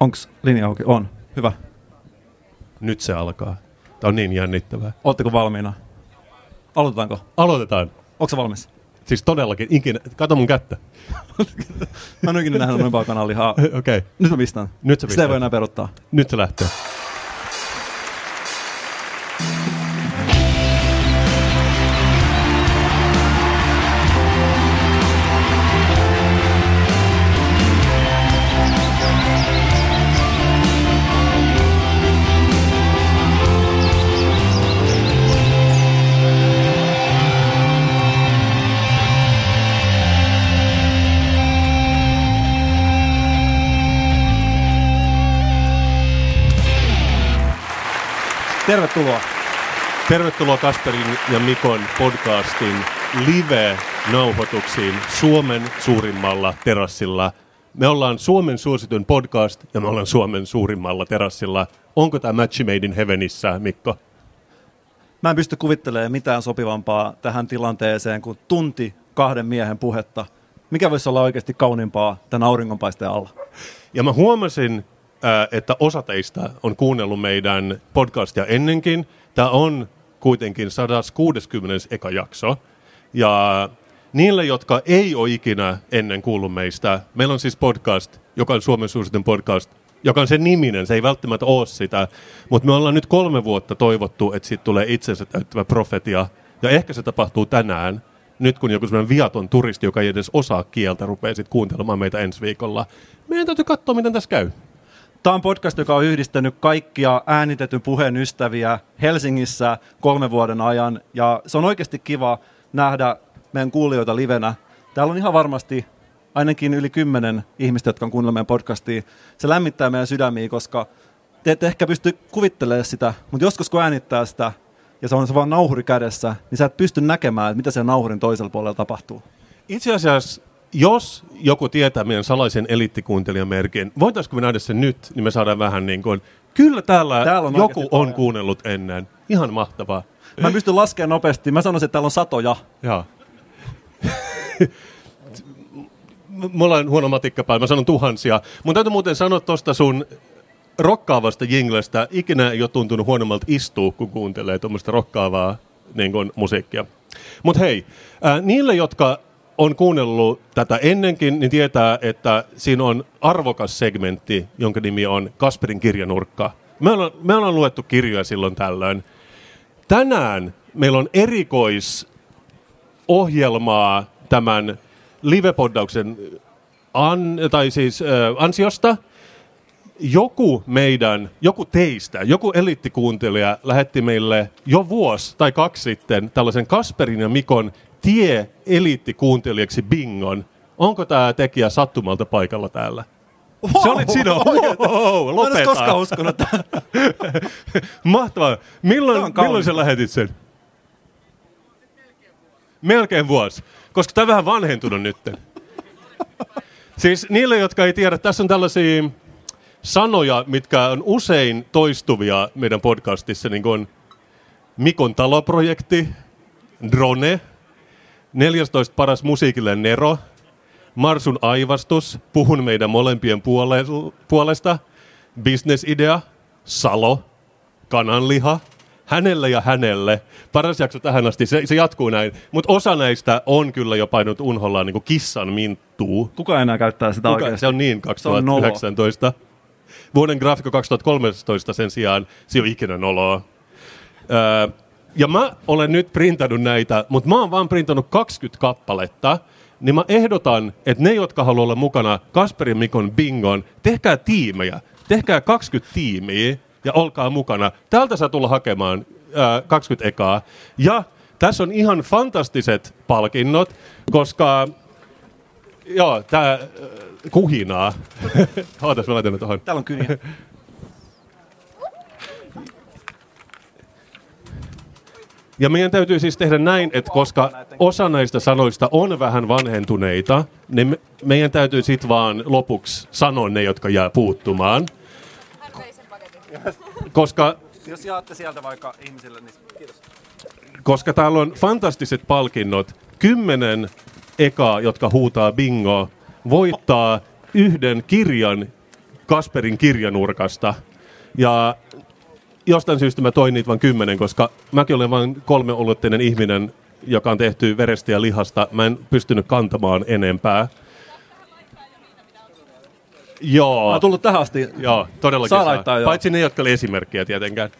Onks linja auki? On. Hyvä. Nyt se alkaa. Tämä on niin jännittävää. Ootteko valmiina? Aloitetaanko? Aloitetaan. Onko se valmis? Siis todellakin, ikinä. Kato mun kättä. Mä en ikinä nähnyt noin paljon kananlihaa. Okei, okay. Nyt mä pistän. nyt Sitä se ei pistää. voi enää peruttaa. Nyt se lähtee. Tervetuloa. Tervetuloa Kasperin ja Mikon podcastin live-nauhoituksiin Suomen suurimmalla terassilla. Me ollaan Suomen suosituin podcast ja me ollaan Suomen suurimmalla terassilla. Onko tämä Match Made in Heavenissä, Mikko? Mä en pysty kuvittelemaan mitään sopivampaa tähän tilanteeseen kuin tunti kahden miehen puhetta. Mikä voisi olla oikeasti kauniimpaa tämän auringonpaisteen alla? Ja mä huomasin, että osa teistä on kuunnellut meidän podcastia ennenkin. Tämä on kuitenkin 160. eka jakso. Ja niille, jotka ei ole ikinä ennen kuullut meistä, meillä on siis podcast, joka on Suomen suosituin podcast, joka on sen niminen, se ei välttämättä ole sitä, mutta me ollaan nyt kolme vuotta toivottu, että siitä tulee itsensä täyttävä profetia, ja ehkä se tapahtuu tänään, nyt kun joku sellainen viaton turisti, joka ei edes osaa kieltä, rupeaa sitten kuuntelemaan meitä ensi viikolla. Meidän täytyy katsoa, miten tässä käy. Tämä on podcast, joka on yhdistänyt kaikkia äänitetyn puheen ystäviä Helsingissä kolmen vuoden ajan. Ja se on oikeasti kiva nähdä meidän kuulijoita livenä. Täällä on ihan varmasti ainakin yli kymmenen ihmistä, jotka on kuunnellut meidän podcastia. Se lämmittää meidän sydämiä, koska te ette ehkä pysty kuvittelemaan sitä, mutta joskus kun äänittää sitä ja se on se vaan nauhuri kädessä, niin sä et pysty näkemään, että mitä sen nauhurin toisella puolella tapahtuu. Itse asiassa, jos joku tietää meidän salaisen eliittikuuntelijamerkin, voitaisiko me nähdä sen nyt, niin me saadaan vähän niin kuin, kyllä täällä, Täällä on joku on paljon. kuunnellut ennen. Ihan mahtavaa. Mä en pysty laskemaan nopeasti. Mä sanoisin, että täällä on satoja. Joo. Mulla on huono matikkapää, mä sanon tuhansia. Mun täytyy muuten sanoa tuosta sun rokkaavasta jinglestä. Ikinä ei ole tuntunut huonommalta istua, kun kuuntelee tuommoista rokkaavaa niin kuin, musiikkia. Mutta hei, ää, niille, jotka on kuunnellut tätä ennenkin, niin tietää, että siinä on arvokas segmentti, jonka nimi on Kasperin kirjanurkka. Me ollaan, me ollaan luettu kirjoja silloin tällöin. Tänään meillä on erikoisohjelmaa tämän livepoddauksen an, tai siis, äh, ansiosta. Joku meidän, joku teistä, joku eliittikuuntelija lähetti meille jo vuosi tai kaksi sitten tällaisen Kasperin ja Mikon tie eliittikuuntelijaksi bingon. Onko tämä tekijä sattumalta paikalla täällä? Se olit sinä. Wow, Mä en koskaan uskonut tähän. Mahtavaa. Milloin, milloin sä lähetit sen? Melkein vuosi. Koska tämä on vähän vanhentunut nyt. Siis niille, jotka ei tiedä, tässä on tällaisia sanoja, mitkä on usein toistuvia meidän podcastissa, niin kuin Mikon taloprojekti, drone, 14 paras musiikille Nero, Marsun aivastus, puhun meidän molempien puole- puolesta, bisnesidea, Salo, kananliha, hänelle ja hänelle. Paras jakso tähän asti, se, se jatkuu näin. Mutta osa näistä on kyllä jo painut unhollaan niin kuin kissan minttuu. Kuka enää käyttää sitä Kuka, oikeasti? se on niin Se on nolo. 2019. Vuoden graafikko 2013 sen sijaan, se on ikinä noloa. Öö, ja mä olen nyt printannut näitä, mutta mä oon vaan printannut 20 kappaletta, niin mä ehdotan, että ne, jotka haluaa olla mukana Kasperin Mikon bingon, tehkää tiimejä. Tehkää 20 tiimiä ja olkaa mukana. Täältä saa tulla hakemaan ää, 20 ekaa. Ja tässä on ihan fantastiset palkinnot, koska joo, tää kuhinaa. Ootas, mä laitan tuohon. Täällä on kyniä. Ja meidän täytyy siis tehdä näin, että koska osa näistä sanoista on vähän vanhentuneita, niin me, meidän täytyy sitten vaan lopuksi sanoa ne, jotka jää puuttumaan. Koska, Jos jaatte sieltä vaikka ihmisille, niin kiitos. koska täällä on fantastiset palkinnot, kymmenen ekaa, jotka huutaa bingo, voittaa yhden kirjan Kasperin kirjanurkasta. Ja jostain syystä mä toin niitä vain kymmenen, koska mäkin olen vain kolmeolotteinen ihminen, joka on tehty verestä ja lihasta. Mä en pystynyt kantamaan enempää. Joo. On tullut tähän asti. Joo, todellakin Saa saa. laittaa, joo. Paitsi ne, jotka oli esimerkkejä tietenkään.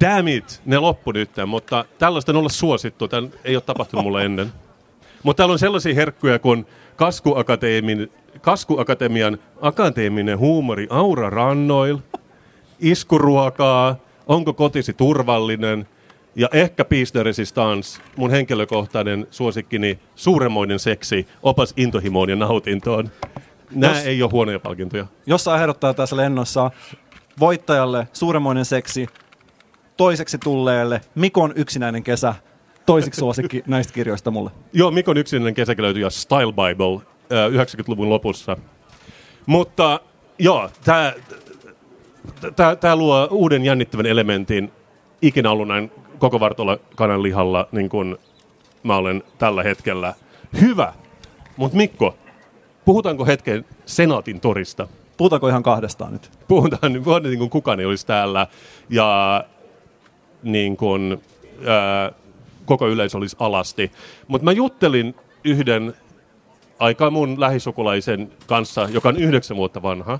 Damn it, ne loppu nyt, mutta tällaista on olla suosittu. Tän ei ole tapahtunut mulle ennen. Mutta täällä on sellaisia herkkuja kuin Kaskuakateemin, Kaskuakatemian akateeminen huumori Aura Rannoil, iskuruokaa, onko kotisi turvallinen ja ehkä Peace Resistance, mun henkilökohtainen suosikkini, suuremmoinen seksi, opas intohimoon ja nautintoon. Nämä Jos- ei ole huonoja palkintoja. Jos saa ehdottaa tässä lennossa voittajalle suuremmoinen seksi, toiseksi tulleelle Mikon yksinäinen kesä, toisiksi suosikki näistä kirjoista mulle. Joo, Mikon yksinäinen kesäkin löytyi ja Style Bible äh, 90-luvun lopussa. Mutta joo, tämä tää, tää luo uuden jännittävän elementin. Ikinä ollut näin koko vartolla kanan lihalla, niin kuin mä olen tällä hetkellä. Hyvä! Mutta Mikko, puhutaanko hetken Senaatin torista? Puhutaanko ihan kahdestaan nyt? puhutaan, niin puhutaan niin kuin kukaan ei olisi täällä ja niin kuin, ää, koko yleisö olisi alasti. Mutta mä juttelin yhden aika mun lähisukulaisen kanssa, joka on yhdeksän vuotta vanha.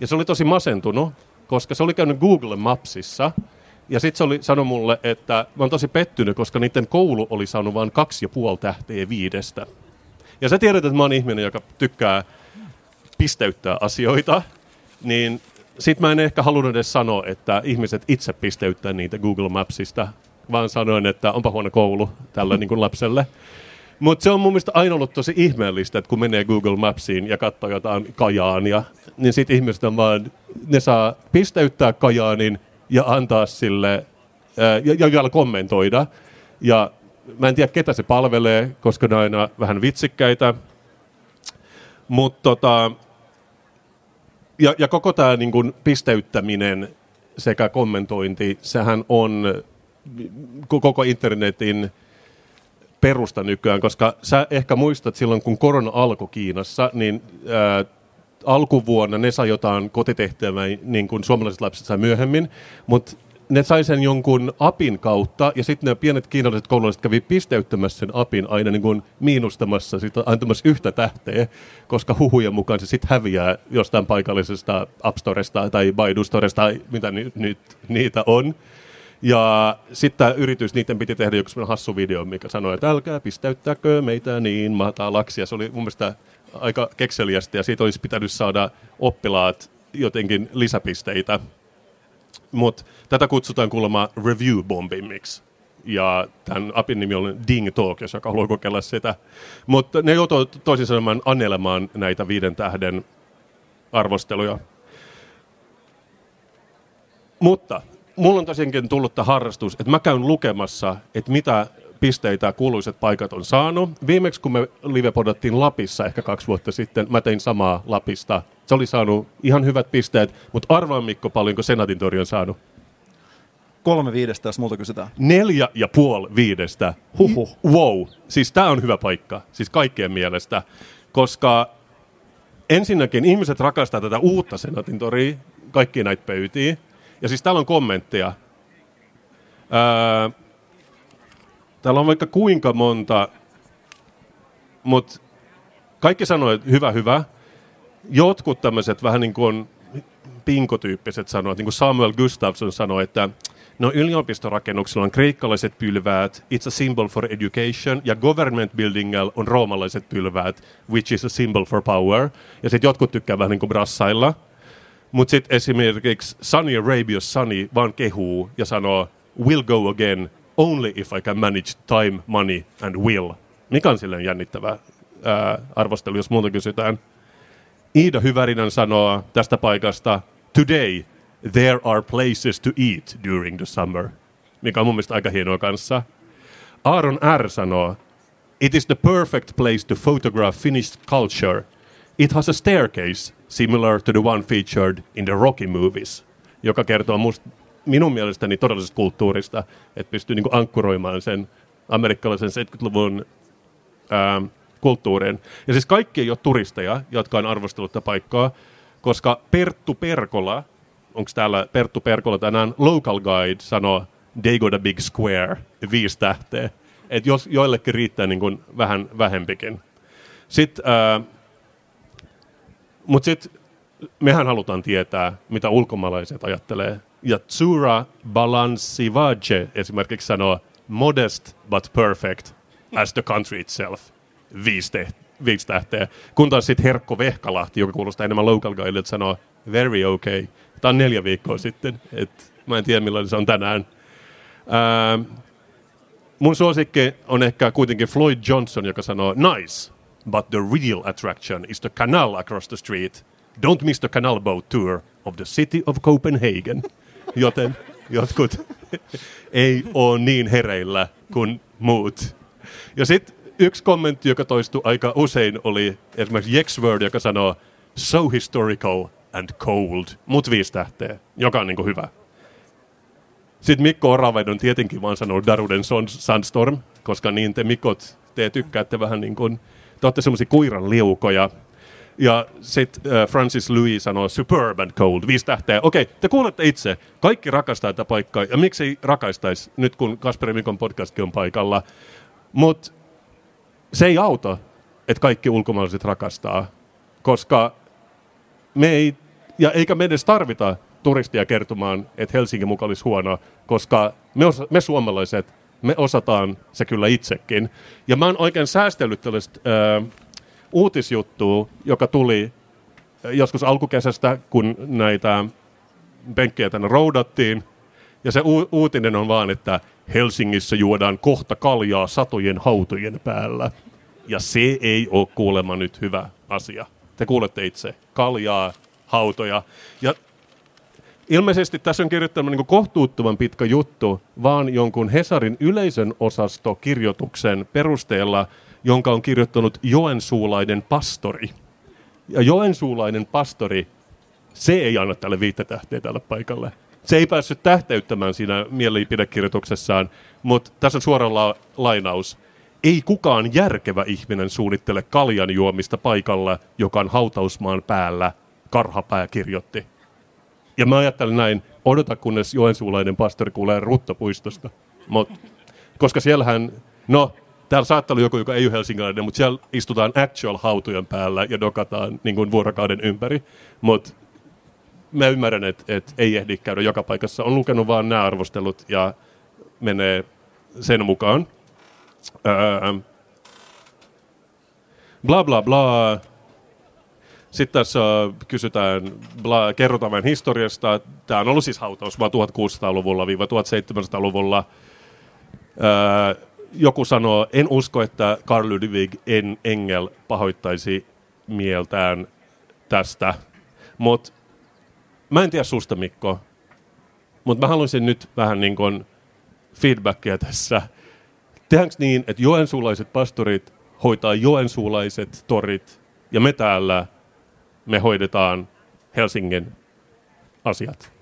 Ja se oli tosi masentunut, koska se oli käynyt Google Mapsissa. Ja sitten se oli sanoi mulle, että mä oon tosi pettynyt, koska niiden koulu oli saanut vain kaksi ja puoli tähteä viidestä. Ja sä tiedät, että mä oon ihminen, joka tykkää pisteyttää asioita, niin sit mä en ehkä halunnut edes sanoa, että ihmiset itse pisteyttää niitä Google Mapsista, vaan sanoin, että onpa huono koulu tällä niin kuin lapselle. Mutta se on mun mielestä aina ollut tosi ihmeellistä, että kun menee Google Mapsiin ja katsoo jotain Kajaania, niin sit ihmiset on vaan, ne saa pisteyttää Kajaanin ja antaa sille, ää, ja, ja vielä kommentoida. Ja mä en tiedä, ketä se palvelee, koska ne on aina vähän vitsikkäitä. Mutta tota, ja, ja koko tämä niin pisteyttäminen sekä kommentointi, sehän on ko- koko internetin perusta nykyään, koska sä ehkä muistat silloin, kun korona alkoi Kiinassa, niin ää, alkuvuonna ne sai jotain kotitehtävää, niin kuin suomalaiset lapset sai myöhemmin, mutta ne sai sen jonkun apin kautta, ja sitten ne pienet kiinalaiset koululaiset kävi pisteyttämässä sen apin aina niin kuin miinustamassa, sitä, antamassa yhtä tähteä, koska huhujen mukaan se sitten häviää jostain paikallisesta App Storesta tai Baidu Storesta, tai mitä nyt, nyt niitä on. Ja sitten yritys, niiden piti tehdä joku hassu video, mikä sanoi, että älkää pistäyttäkö meitä niin matalaksi. Ja se oli mun mielestä aika kekseliästi, ja siitä olisi pitänyt saada oppilaat jotenkin lisäpisteitä. Mutta tätä kutsutaan kuulemma review bombingiksi. Ja tämän apin nimi on Ding Talk, jos joka haluaa kokeilla sitä. Mutta ne joutuu toisin sanoen anelemaan näitä viiden tähden arvosteluja. Mutta mulla on tosiaankin tullut tämä harrastus, että mä käyn lukemassa, että mitä pisteitä kuuluiset paikat on saanut. Viimeksi kun me livepodattiin Lapissa ehkä kaksi vuotta sitten, mä tein samaa Lapista. Se oli saanut ihan hyvät pisteet, mutta arvaa Mikko paljonko Senaatin tori on saanut. Kolme viidestä, jos multa kysytään. Neljä ja puoli viidestä. Huhhuh. Wow. Siis tämä on hyvä paikka. Siis kaikkien mielestä. Koska ensinnäkin ihmiset rakastaa tätä uutta Senaatin toria, kaikki näitä pöytiä. Ja siis täällä on kommentteja. Ää, täällä on vaikka kuinka monta, mutta kaikki sanoo, että hyvä, hyvä. Jotkut tämmöiset vähän niin kuin pinkotyyppiset sanoo, niin kuin Samuel Gustafsson sanoi, että no yliopistorakennuksilla on kreikkalaiset pylväät, it's a symbol for education, ja government buildingilla on roomalaiset pylväät, which is a symbol for power. Ja sitten jotkut tykkää vähän niin kuin brassailla. Mutta sitten esimerkiksi Sunny Arabia's Sunny vaan kehuu ja sanoo, will go again only if I can manage time, money and will. Mikä on silleen jännittävä ää, arvostelu, jos muuta kysytään. Iida Hyvärinen sanoo tästä paikasta, today there are places to eat during the summer, mikä on mun mielestä aika hienoa kanssa. Aaron R. sanoo, it is the perfect place to photograph Finnish culture. It has a staircase similar to the one featured in the Rocky movies, joka kertoo must, minun mielestäni todellisesta kulttuurista, että pystyy niinku ankkuroimaan sen amerikkalaisen 70-luvun ää, kulttuuriin. Ja siis kaikki ei ole turisteja, jotka on arvostellut tätä paikkaa, koska Perttu Perkola, onko täällä Perttu Perkola tänään, local guide sanoo they got a big square, viisi tähteä. Että jos joillekin riittää niin kuin vähän vähempikin. Sitten, äh, mutta sitten mehän halutaan tietää, mitä ulkomaalaiset ajattelee. Ja Tsura Balansivaje esimerkiksi sanoo, modest but perfect as the country itself. Viisi, te- viisi tähteä. Kun taas sitten Herkko Vehkalahti, joka kuulostaa enemmän local guide, sanoo, very okay. Tämä on neljä viikkoa sitten. Et mä en tiedä, millainen se on tänään. Ää, mun suosikki on ehkä kuitenkin Floyd Johnson, joka sanoo, nice, but the real attraction is the canal across the street. Don't miss the canal boat tour of the city of Copenhagen. Joten jotkut ei ole niin hereillä kuin muut. Ja sitten yksi kommentti, joka toistui aika usein, oli esimerkiksi Jexword, joka sanoo so historical and cold, mut viisi tähteä, joka on niinku hyvä. Sitten Mikko Oravainen tietenkin vaan sanoo Daruden Sandstorm, koska niin te Mikot, te tykkäätte vähän niin kuin, te olette semmoisia kuiran liukoja. Ja sitten äh, Francis Louis sanoo Superb and Cold, viisi tähteä. Okei, te kuulette itse, kaikki rakastaa tätä paikkaa, ja miksi ei rakaistaisi nyt kun Kasperi Mikon podcastkin on paikalla. Mutta se ei auta, että kaikki ulkomaalaiset rakastaa, koska me ei, ja eikä me edes tarvita turistia kertomaan, että Helsingin mukaan olisi huono, koska me, osa, me suomalaiset, me osataan se kyllä itsekin. Ja mä oon oikein säästellyt tällaista äh, uutisjuttua, joka tuli joskus alkukesästä, kun näitä penkkejä tänne roudattiin. Ja se u- uutinen on vaan, että Helsingissä juodaan kohta kaljaa satojen hautojen päällä. Ja se ei ole kuulemma nyt hyvä asia. Te kuulette itse. Kaljaa, hautoja. Ja ilmeisesti tässä on kirjoittanut niin kohtuuttoman pitkä juttu, vaan jonkun Hesarin yleisön osastokirjoituksen perusteella, jonka on kirjoittanut joensuulainen pastori. Ja joensuulainen pastori, se ei anna tälle viittä tähteä tälle paikalle. Se ei päässyt tähteyttämään siinä mielipidekirjoituksessaan, mutta tässä on suora la- lainaus. Ei kukaan järkevä ihminen suunnittele kaljan juomista paikalla, joka on hautausmaan päällä, Karhapää kirjoitti. Ja mä ajattelen näin, odota kunnes joensuulainen pastori kuulee Ruttapuistosta. Mut, koska siellähän, no, täällä saattaa olla joku, joka ei ole helsinkiläinen, mutta siellä istutaan actual hautujen päällä ja dokataan niin kuin vuorokauden ympäri. Mutta mä ymmärrän, että et ei ehdi käydä joka paikassa. On lukenut vaan nämä arvostelut ja menee sen mukaan. Öö, bla bla bla. Sitten tässä kysytään, bla, kerrotaan vähän historiasta. Tämä on ollut siis hautaus vaan 1600-luvulla 1700-luvulla. Öö, joku sanoo, en usko, että Karl Ludwig en Engel pahoittaisi mieltään tästä. Mutta mä en tiedä susta, Mikko, mutta mä haluaisin nyt vähän niin kuin feedbackia tässä. Tehdäänkö niin, että joensuulaiset pastorit hoitaa joensuulaiset torit ja me täällä me hoidetaan Helsingin asiat?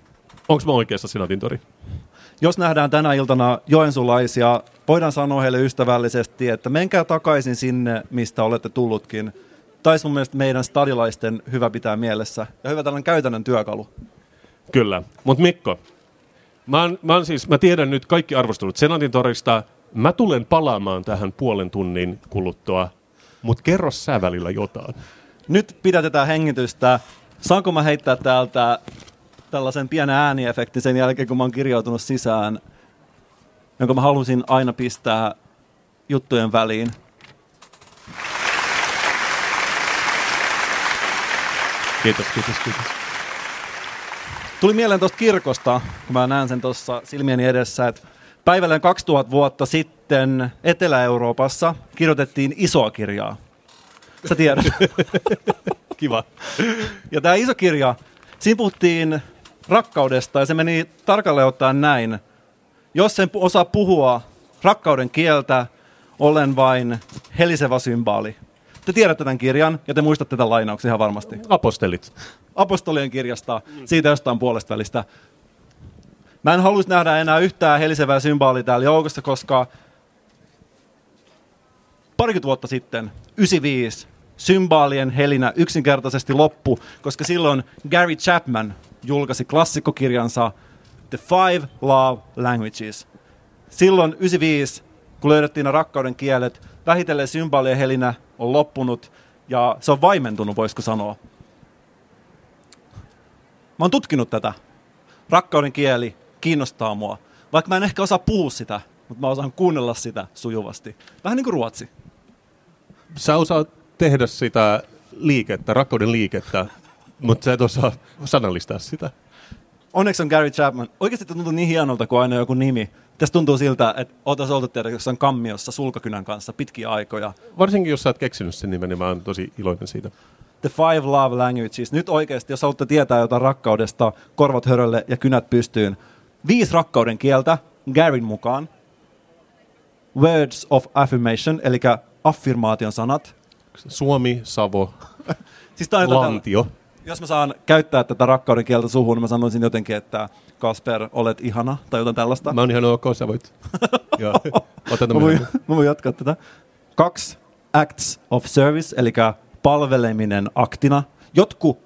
Onko mä oikeassa Sinatin tori? Jos nähdään tänä iltana joensulaisia, voidaan sanoa heille ystävällisesti, että menkää takaisin sinne, mistä olette tullutkin. Taisi mun mielestä meidän stadilaisten hyvä pitää mielessä. Ja hyvä tällainen käytännön työkalu. Kyllä. Mutta Mikko, mä, oon, mä, oon siis, mä tiedän nyt kaikki arvostelut Senatin torista. Mä tulen palaamaan tähän puolen tunnin kuluttua, mutta kerro sä välillä jotain. Nyt pidätetään hengitystä. Saanko mä heittää täältä tällaisen pienen ääniefektin sen jälkeen, kun mä oon kirjautunut sisään, jonka mä halusin aina pistää juttujen väliin. Kiitos, kiitos, kiitos. Tuli mieleen tuosta kirkosta, kun mä näen sen tuossa silmieni edessä, että päivälleen 2000 vuotta sitten Etelä-Euroopassa kirjoitettiin isoa kirjaa. Sä tiedät. Kiva. Ja tämä iso kirja, siinä puhuttiin rakkaudesta ja se meni tarkalleen ottaen näin. Jos en osaa puhua rakkauden kieltä, olen vain helisevä symbaali. Te tiedätte tämän kirjan ja te muistatte tämän lainauksen ihan varmasti. Apostelit. Apostolien kirjasta, siitä jostain puolesta välistä. Mä en haluaisi nähdä enää yhtään helisevää symbaalia täällä joukossa, koska parikymmentä vuotta sitten, 95, symbaalien helinä yksinkertaisesti loppu, koska silloin Gary Chapman julkaisi klassikkokirjansa The Five Love Languages. Silloin 95, kun löydettiin ne rakkauden kielet, vähitellen symbaalien helinä on loppunut ja se on vaimentunut, voisiko sanoa. Mä oon tutkinut tätä. Rakkauden kieli kiinnostaa mua. Vaikka mä en ehkä osaa puhua sitä, mutta mä osaan kuunnella sitä sujuvasti. Vähän niin kuin ruotsi. Sä osaat tehdä sitä liikettä, rakkauden liikettä, mutta sä et osaa sanallistaa sitä. Onneksi on Gary Chapman. Oikeasti tuntuu niin hienolta kuin aina joku nimi. Tässä tuntuu siltä, että oltaisiin oltu tehdä jossain kammiossa sulkakynän kanssa pitkiä aikoja. Varsinkin jos sä oot keksinyt sen nimen, niin mä oon tosi iloinen siitä. The Five Love Languages. Nyt oikeasti, jos haluatte tietää jotain rakkaudesta, korvat hörölle ja kynät pystyyn. Viisi rakkauden kieltä, Garyn mukaan. Words of affirmation, eli affirmaation sanat. Suomi, Savo, Siis tää on Lantio. Jos mä saan käyttää tätä rakkauden kieltä suhun, niin mä sanoisin jotenkin, että Kasper, olet ihana, tai jotain tällaista. Mä oon ihan ok, sä voit. Joo. Mä voin, mä voin jatkaa tätä. Kaksi, acts of service, eli palveleminen aktina. Jotkut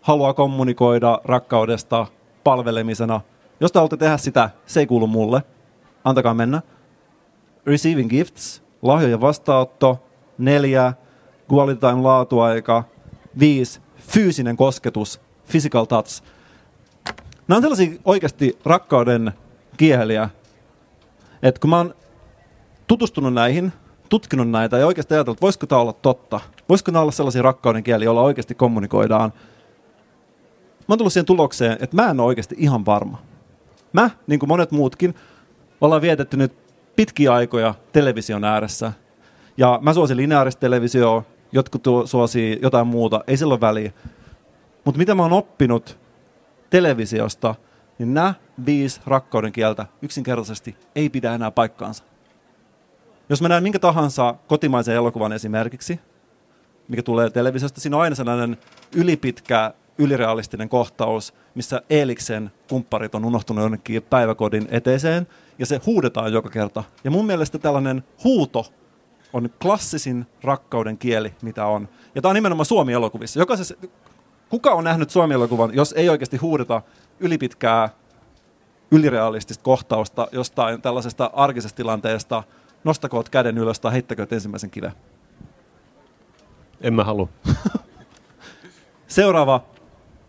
haluaa kommunikoida rakkaudesta palvelemisena. Jos te haluatte tehdä sitä, se ei kuulu mulle. Antakaa mennä. Receiving gifts, lahjojen vastaanotto. Neljä, quality time laatuaika. Viisi, fyysinen kosketus, physical touch. Nämä on sellaisia oikeasti rakkauden kieliä, että kun mä oon tutustunut näihin, tutkinut näitä ja oikeasti ajatellut, että voisiko tämä olla totta? Voisiko nämä olla sellaisia rakkauden kieliä, joilla oikeasti kommunikoidaan? Mä oon tullut siihen tulokseen, että mä en ole oikeasti ihan varma. Mä, niin kuin monet muutkin, ollaan vietetty nyt pitkiä aikoja television ääressä. Ja mä suosin lineaarista televisioa, jotkut suosii jotain muuta, ei sillä ole väliä. Mutta mitä mä oon oppinut televisiosta, niin nämä viisi rakkauden kieltä yksinkertaisesti ei pidä enää paikkaansa. Jos mä näen minkä tahansa kotimaisen elokuvan esimerkiksi, mikä tulee televisiosta, siinä on aina sellainen ylipitkä, ylirealistinen kohtaus, missä Eeliksen kumpparit on unohtunut jonnekin päiväkodin eteeseen, ja se huudetaan joka kerta. Ja mun mielestä tällainen huuto on klassisin rakkauden kieli, mitä on. Ja tämä on nimenomaan Suomi-elokuvissa. Jokaisessa, kuka on nähnyt Suomi-elokuvan, jos ei oikeasti huudeta ylipitkää, ylirealistista kohtausta jostain tällaisesta arkisesta tilanteesta, nostakoot käden ylös tai heittäkööt ensimmäisen kiven. En mä halua. Seuraava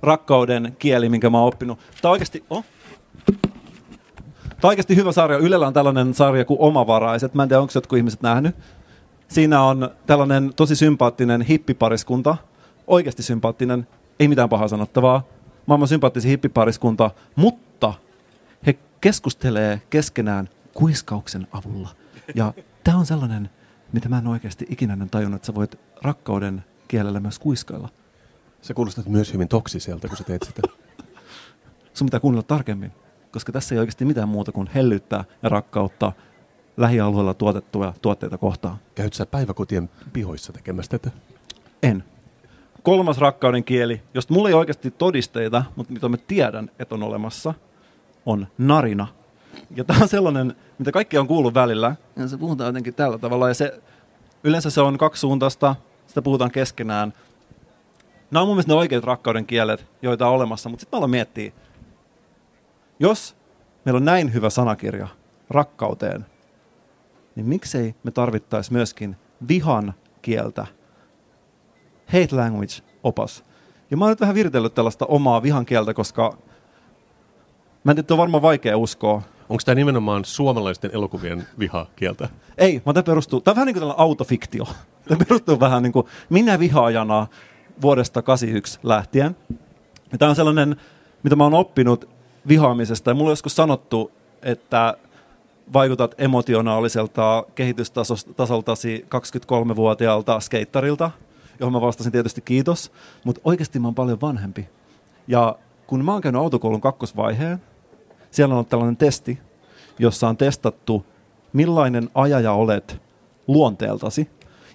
rakkauden kieli, minkä mä oon oppinut. Tämä on oikeasti, oh. Tämä on oikeasti hyvä sarja. Ylellä on tällainen sarja kuin Omavaraiset. Mä en tiedä, onko jotkut ihmiset nähnyt. Siinä on tällainen tosi sympaattinen hippipariskunta. Oikeasti sympaattinen. Ei mitään pahaa sanottavaa. Maailman sympaattisin hippipariskunta. Mutta he keskustelee keskenään kuiskauksen avulla. Ja tämä on sellainen, mitä mä en oikeasti ikinä en tajunnut, että sä voit rakkauden kielellä myös kuiskailla. Sä kuulostat myös hyvin toksiselta, kun sä teet sitä. sun pitää kuunnella tarkemmin, koska tässä ei oikeasti mitään muuta kuin hellyyttää ja rakkautta lähialueella tuotettuja tuotteita kohtaan. Käyt sä päiväkotien pihoissa tekemässä tätä? En. Kolmas rakkauden kieli, josta mulla ei oikeasti todisteita, mutta mitä mä tiedän, että on olemassa, on narina. Ja tämä on sellainen, mitä kaikki on kuullut välillä. Ja se puhutaan jotenkin tällä tavalla. Ja se, yleensä se on kaksisuuntaista, sitä puhutaan keskenään. Nämä on mun mielestä ne oikeat rakkauden kielet, joita on olemassa. Mutta sitten mä aloin miettiä, jos meillä on näin hyvä sanakirja rakkauteen, niin miksei me tarvittaisi myöskin vihan kieltä hate language opas. Ja mä oon nyt vähän viritellyt tällaista omaa vihan kieltä, koska mä en tiedä, on varmaan vaikea uskoa. Onko tämä nimenomaan suomalaisten elokuvien vihakieltä? Ei, vaan tämä perustuu, tämä on vähän niin kuin tällainen autofiktio. Tämä perustuu vähän niin kuin minä vihaajana vuodesta 81 lähtien. Ja tämä on sellainen, mitä mä oon oppinut vihaamisesta. Ja mulla on joskus sanottu, että vaikutat emotionaaliselta kehitystasoltasi 23-vuotiaalta skeittarilta, johon mä vastasin tietysti kiitos, mutta oikeasti mä oon paljon vanhempi. Ja kun mä oon käynyt autokoulun kakkosvaiheen, siellä on ollut tällainen testi, jossa on testattu, millainen ajaja olet luonteeltasi.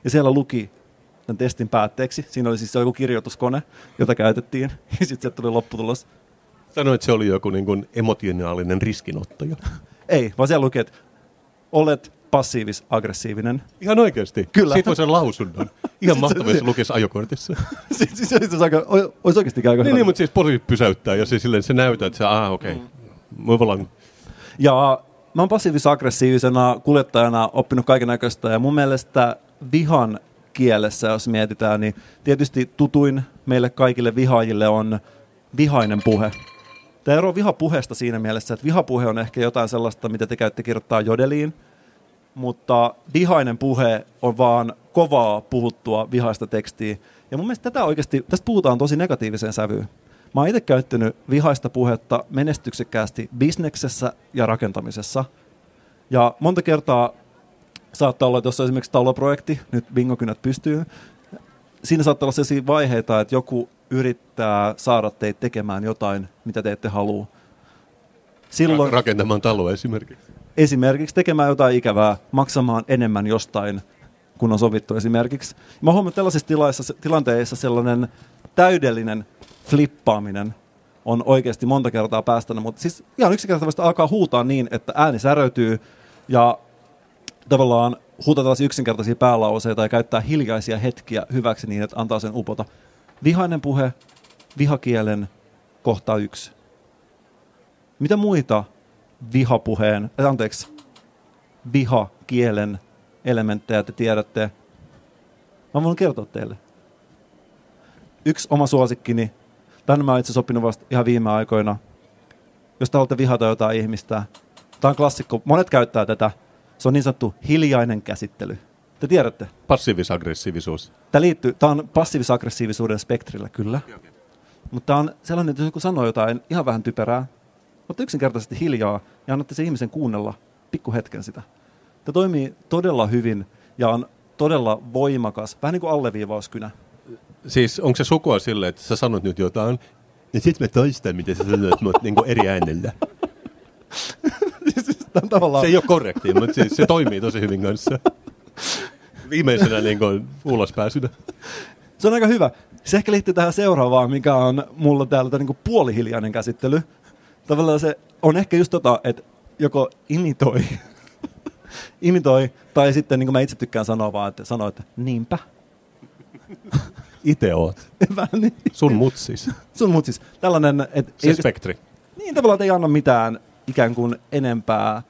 Ja siellä luki tämän testin päätteeksi. Siinä oli siis joku kirjoituskone, jota käytettiin. Ja sitten sieltä tuli lopputulos. Sanoit, että se oli joku niin kuin emotionaalinen riskinottaja. Ei, vaan siellä luki, että olet passiivis-aggressiivinen. Ihan oikeasti. Kyllä. Siitä sen lausunnon. Ihan mahtavaa, jos se lukisi ajokortissa. siis, siis, siis, aika, olisi oikeasti aika niin, niin, mutta siis poliisi pysäyttää ja se, silleen, se näyttää, että se, ah, okei. Okay. Mm. Ja mä oon passiivis-aggressiivisena kuljettajana oppinut kaiken näköistä ja mun mielestä vihan kielessä, jos mietitään, niin tietysti tutuin meille kaikille vihaajille on vihainen puhe. Tämä ero vihapuheesta siinä mielessä, että vihapuhe on ehkä jotain sellaista, mitä te käytte kirjoittaa jodeliin, mutta vihainen puhe on vaan kovaa puhuttua vihaista tekstiä. Ja mun mielestä tätä oikeasti, tästä puhutaan tosi negatiiviseen sävyyn. Mä oon itse käyttänyt vihaista puhetta menestyksekkäästi bisneksessä ja rakentamisessa. Ja monta kertaa saattaa olla, että jos on esimerkiksi taloprojekti, nyt bingokynät pystyy, siinä saattaa olla sellaisia vaiheita, että joku yrittää saada teitä tekemään jotain, mitä te ette halua. Silloin, Rakentamaan taloa esimerkiksi. Esimerkiksi tekemään jotain ikävää, maksamaan enemmän jostain, kun on sovittu esimerkiksi. Mä että tällaisissa tilanteissa sellainen täydellinen flippaaminen on oikeasti monta kertaa päästänyt, mutta siis ihan yksinkertaisesti alkaa huutaa niin, että ääni säröytyy ja tavallaan huutaa yksinkertaisia päälauseita ja käyttää hiljaisia hetkiä hyväksi niin, että antaa sen upota. Vihainen puhe, vihakielen kohta yksi. Mitä muita vihapuheen, äh, anteeksi, vihakielen elementtejä te tiedätte? Mä voin kertoa teille. Yksi oma suosikkini, tänne mä oon itse sopinut vasta ihan viime aikoina. Jos te haluatte vihata jotain ihmistä, tämä on klassikko, monet käyttää tätä, se on niin sanottu hiljainen käsittely. Te tiedätte. Passiivis-aggressiivisuus. Tämä liittyy, tämä on passiivis-aggressiivisuuden spektrillä, kyllä. Mutta tämä on sellainen, että jos joku sanoo jotain ihan vähän typerää, mutta yksinkertaisesti hiljaa ja annatte se ihmisen kuunnella pikkuhetken sitä. Tämä toimii todella hyvin ja on todella voimakas, vähän niin kuin alleviivauskynä. Siis onko se sukua sille, että sä sanot nyt jotain, ja sitten mä toistan, mitä sä sanoit, mutta niin eri äänellä. siis, tavallaan... Se ei ole korrekti, mutta siis se toimii tosi hyvin kanssa. Viimeisenä niin kuin ulospääsynä. Se on aika hyvä. Se ehkä liittyy tähän seuraavaan, mikä on mulla täällä tämä niin puolihiljainen käsittely. Tavallaan se on ehkä just tota, että joko imitoi, imitoi, tai sitten niin kuin mä itse tykkään sanoa vaan, että sanoo, että niinpä. Itse oot. niin. Sun mutsis. Sun mutsis. Tällainen, että... Se ei, spektri. Niin tavallaan, että ei anna mitään ikään kuin enempää,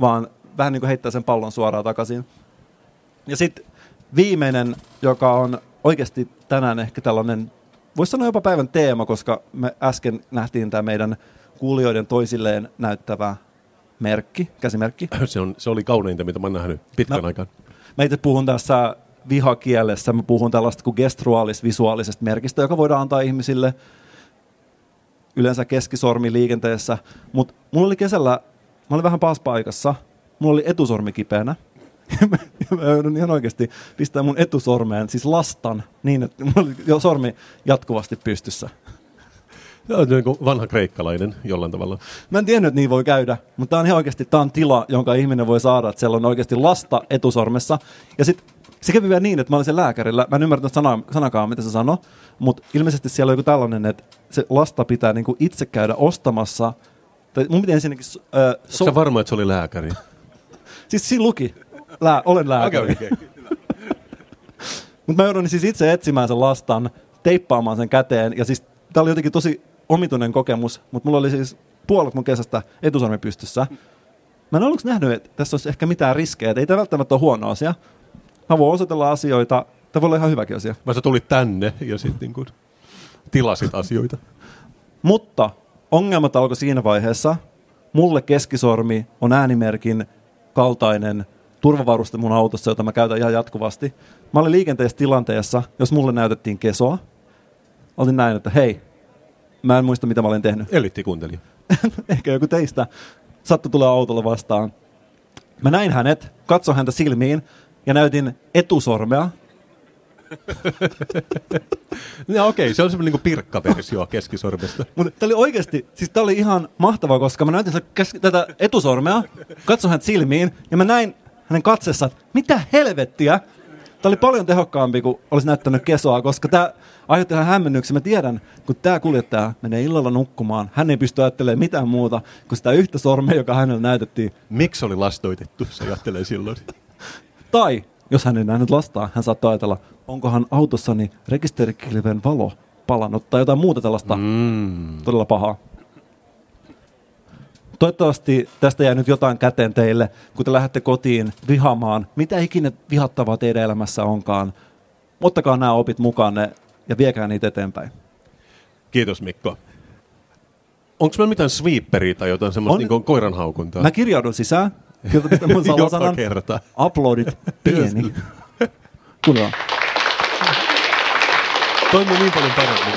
vaan vähän niin kuin heittää sen pallon suoraan takaisin. Ja sitten viimeinen, joka on oikeasti tänään ehkä tällainen, voisi sanoa jopa päivän teema, koska me äsken nähtiin tämä meidän kuulijoiden toisilleen näyttävä merkki, käsimerkki. Se, on, se oli kauneinta, mitä mä oon nähnyt pitkän mä, aikaan. Mä itse puhun tässä vihakielessä, mä puhun tällaista kuin gestruaalis-visuaalisesta merkistä, joka voidaan antaa ihmisille yleensä keskisormi liikenteessä. Mutta mulla oli kesällä, mä olin vähän pahassa paikassa, mulla oli etusormi kipeänä. ja mä joudun ihan oikeasti pistää mun etusormeen, siis lastan, niin että mulla oli jo sormi jatkuvasti pystyssä. Tämä on niin kuin vanha kreikkalainen jollain tavalla. Mä en tiennyt, että niin voi käydä, mutta tämä on ihan oikeasti tämä on tila, jonka ihminen voi saada, että siellä on oikeasti lasta etusormessa. Ja sitten se kävi vielä niin, että mä olin sen lääkärillä. Mä en ymmärtänyt sana, sanakaan, mitä se sanoi, mutta ilmeisesti siellä on joku tällainen, että se lasta pitää niinku itse käydä ostamassa. Tai mun piti ensinnäkin... Äh, so- Onko varma, että se oli lääkäri? siis siinä luki. Lää, olen lääkäri. Okay, okay. mutta mä joudun siis itse etsimään sen lastan, teippaamaan sen käteen. Ja siis tää oli jotenkin tosi omituinen kokemus, mutta mulla oli siis puolet mun kesästä etusormi pystyssä. Mä en aluksi nähnyt, että tässä olisi ehkä mitään riskejä. Että ei tämä välttämättä ole huono asia. Mä voin osoitella asioita. Tämä voi olla ihan hyväkin asia. Mä sä tulit tänne ja sitten niin tilasit asioita. Mutta ongelmat alkoi siinä vaiheessa. Mulle keskisormi on äänimerkin kaltainen turvavaruste mun autossa, jota mä käytän ihan jatkuvasti. Mä olin liikenteessä tilanteessa, jos mulle näytettiin kesoa. Olin näin, että hei, mä en muista mitä mä olin tehnyt. Elittikuuntelija. Ehkä joku teistä sattui tulee autolla vastaan. Mä näin hänet, katsoin häntä silmiin ja näytin etusormea. no okei, okay, se on semmoinen niin pirkkaversio keskisormesta. Mutta tämä oli oikeasti, siis tämä oli ihan mahtavaa, koska mä näytin kes- tätä etusormea, katsoin hänet silmiin ja mä näin hänen katsessa, että mitä helvettiä. Tämä oli paljon tehokkaampi kuin olisi näyttänyt kesoa, koska tämä aiheutti ihan hämmennyksen. Mä tiedän, kun tämä kuljettaja menee illalla nukkumaan, hän ei pysty ajattelemaan mitään muuta kuin sitä yhtä sormea, joka hänelle näytettiin. Miksi oli lastoitettu, se ajattelee silloin. Tai jos hän ei nähnyt lastaa, hän saattaa ajatella, onkohan autossani rekisterikilven valo palannut tai jotain muuta tällaista mm. todella pahaa. Toivottavasti tästä jää nyt jotain käteen teille, kun te lähdette kotiin vihamaan, mitä ikinä vihattavaa teidän elämässä onkaan. Ottakaa nämä opit mukaan ja viekää niitä eteenpäin. Kiitos Mikko. Onko meillä mitään sweeperia tai jotain semmoista niin koiranhaukuntaa? Mä kirjaudun sisään. Mun salasanan. kerta. Uploadit pieni. Kuunnellaan. Toimii niin paljon paremmin.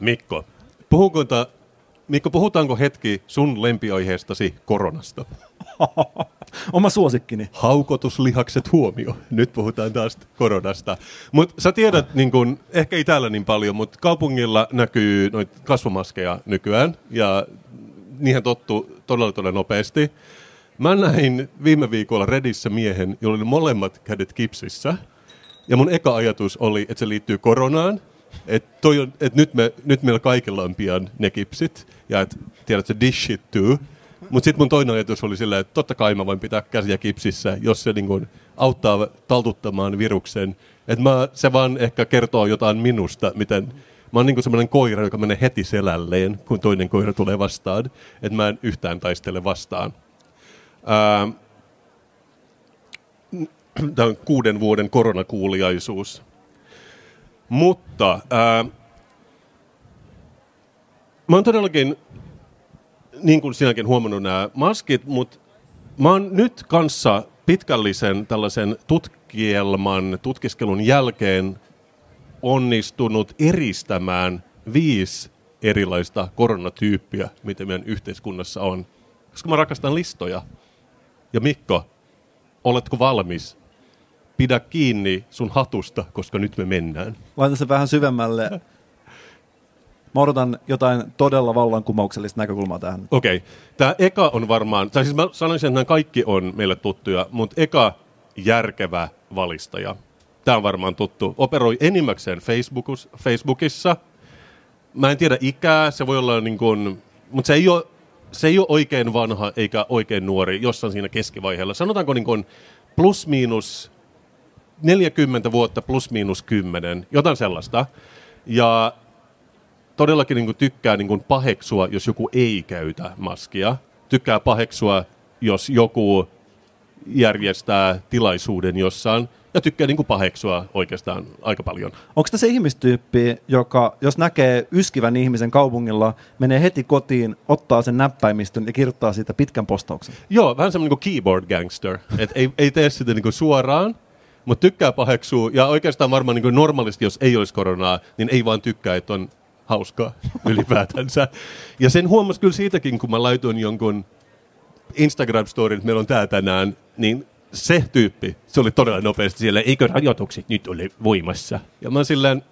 Mikko, puhukunta Mikko, puhutaanko hetki sun lempiaiheestasi koronasta? Oma suosikkini. Haukotuslihakset huomio. Nyt puhutaan taas koronasta. Mutta sä tiedät, niin kun, ehkä ei täällä niin paljon, mutta kaupungilla näkyy noita kasvomaskeja nykyään. Ja niihin tottu todella todella nopeasti. Mä näin viime viikolla Redissä miehen, jolla oli molemmat kädet kipsissä. Ja mun eka ajatus oli, että se liittyy koronaan. Että et nyt, me, nyt meillä kaikilla on pian ne kipsit. Ja että tiedätkö, dish it too. Mutta sitten mun toinen ajatus oli silleen, että totta kai mä voin pitää käsiä kipsissä, jos se niin kun, auttaa taltuttamaan viruksen. Että se vaan ehkä kertoo jotain minusta, miten mä oon niin semmoinen koira, joka menee heti selälleen, kun toinen koira tulee vastaan. Että mä en yhtään taistele vastaan. Tämä on kuuden vuoden koronakuuliaisuus. Mutta ää, mä oon todellakin, niin kuin sinäkin huomannut nämä maskit, mutta mä oon nyt kanssa pitkällisen tällaisen tutkielman, tutkiskelun jälkeen onnistunut eristämään viisi erilaista koronatyyppiä, mitä meidän yhteiskunnassa on. Koska mä rakastan listoja. Ja Mikko, oletko valmis pidä kiinni sun hatusta, koska nyt me mennään. Laitan sen vähän syvemmälle. Mä odotan jotain todella vallankumouksellista näkökulmaa tähän. Okei. Okay. Tämä eka on varmaan, tai siis mä sanoisin, että nämä kaikki on meille tuttuja, mutta eka järkevä valistaja. Tämä on varmaan tuttu. Operoi enimmäkseen Facebookissa. Mä en tiedä ikää, se voi olla niin kuin, mutta se ei ole se ei ole oikein vanha eikä oikein nuori, jossain siinä keskivaiheella. Sanotaanko niin kuin plus miinus 40 vuotta plus miinus 10, jotain sellaista. Ja todellakin niin kuin tykkää niin kuin paheksua, jos joku ei käytä maskia. Tykkää paheksua, jos joku järjestää tilaisuuden jossain. Ja tykkää niin kuin paheksua oikeastaan aika paljon. Onko se ihmistyyppi, joka jos näkee yskivän ihmisen kaupungilla, menee heti kotiin, ottaa sen näppäimistön ja kirjoittaa siitä pitkän postauksen? Joo, vähän semmoinen kuin keyboard gangster. Et ei, ei tee sitä niin kuin suoraan, mutta tykkää paheksuu. Ja oikeastaan varmaan niin kuin normaalisti, jos ei olisi koronaa, niin ei vaan tykkää, että on hauskaa ylipäätänsä. Ja sen huomasi kyllä siitäkin, kun mä laitoin jonkun Instagram-storin, että meillä on tää tänään, niin se tyyppi, se oli todella nopeasti siellä, eikö rajoitukset nyt ole voimassa? Ja mä silleen,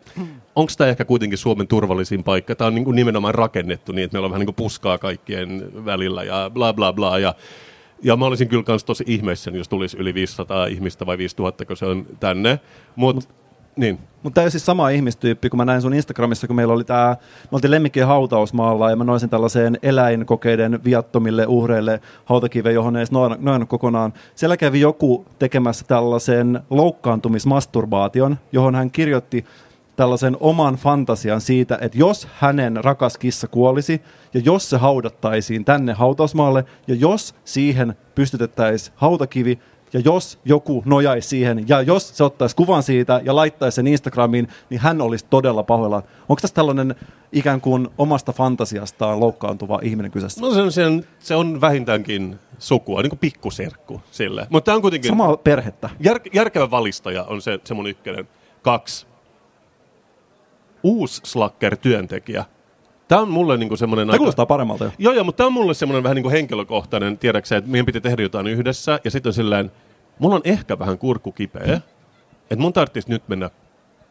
onko tämä ehkä kuitenkin Suomen turvallisin paikka? Tämä on niin kuin nimenomaan rakennettu niin, että meillä on vähän niin kuin puskaa kaikkien välillä ja bla bla bla. Ja ja mä olisin kyllä kans tosi ihmeissäni, jos tulisi yli 500 ihmistä vai 5000, kun se on tänne. Mut, Mut, niin. Mutta tämä siis sama ihmistyyppi, kun mä näin sun Instagramissa, kun meillä oli tämä, me oltiin lemmikkien hautausmaalla ja mä noisin tällaiseen eläinkokeiden viattomille uhreille hautakiven, johon ei edes noin kokonaan. Siellä kävi joku tekemässä tällaisen loukkaantumismasturbaation, johon hän kirjoitti tällaisen oman fantasian siitä, että jos hänen rakas kissa kuolisi ja jos se haudattaisiin tänne hautausmaalle ja jos siihen pystytettäisiin hautakivi ja jos joku nojaisi siihen ja jos se ottaisi kuvan siitä ja laittaisi sen Instagramiin, niin hän olisi todella pahoillaan. Onko tässä tällainen ikään kuin omasta fantasiastaan loukkaantuva ihminen kyseessä? No se on, se on, se on vähintäänkin sukua, niin kuin pikkuserkku sille. Mutta on kuitenkin... Samaa perhettä. Jär, järkevä valistaja on se, se mun ykkönen. Kaksi uusi Slacker-työntekijä. Tämä on mulle niinku semmoinen... Tämä kuulostaa paremmalta jo. Joo, joo, mutta tämä on mulle semmoinen vähän niinku henkilökohtainen, tiedäksä, että meidän piti tehdä jotain yhdessä, ja sitten silleen, mulla on ehkä vähän kurkku kipeä, että mun tarvitsisi nyt mennä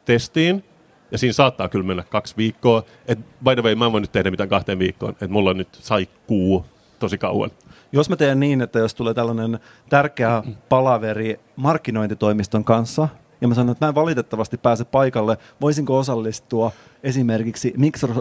testiin, ja siinä saattaa kyllä mennä kaksi viikkoa. Et by the way, mä en voi nyt tehdä mitään kahteen viikkoon, että mulla on nyt sai kuu tosi kauan. Jos mä teen niin, että jos tulee tällainen tärkeä palaveri markkinointitoimiston kanssa, ja mä sanon, että mä en valitettavasti pääse paikalle, voisinko osallistua esimerkiksi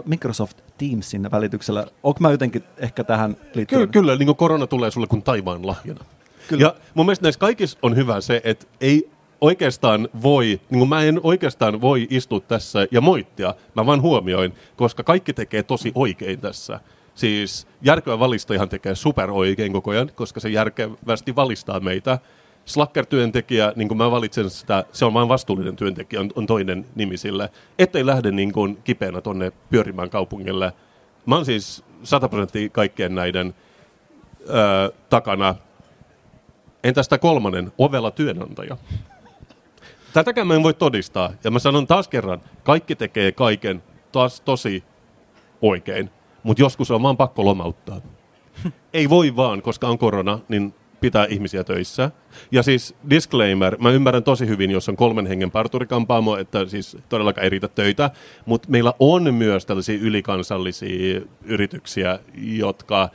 Microsoft Teamsin välityksellä? Onko mä jotenkin ehkä tähän liittyen? Kyllä, kyllä niin kuin korona tulee sulle kuin taivaan lahjana. Kyllä. Ja mun mielestä näissä kaikissa on hyvä se, että ei oikeastaan voi, niin kuin mä en oikeastaan voi istua tässä ja moittia, mä vaan huomioin, koska kaikki tekee tosi oikein tässä. Siis järkevä valistajahan tekee super oikein koko ajan, koska se järkevästi valistaa meitä. Slacker-työntekijä, niin kuin mä valitsen sitä, se on vain vastuullinen työntekijä, on, on toinen nimi sille, ettei lähde niin kuin kipeänä tonne pyörimään kaupungille. Mä oon siis 100 prosenttia kaikkien näiden ö, takana. Entä sitä kolmannen, ovella työnantaja? Tätäkään mä en voi todistaa. Ja mä sanon taas kerran, kaikki tekee kaiken taas tosi oikein. Mutta joskus on vaan pakko lomauttaa. Ei voi vaan, koska on korona, niin pitää ihmisiä töissä. Ja siis disclaimer, mä ymmärrän tosi hyvin, jos on kolmen hengen parturikampaamo, että siis todellakaan ei riitä töitä, mutta meillä on myös tällaisia ylikansallisia yrityksiä, jotka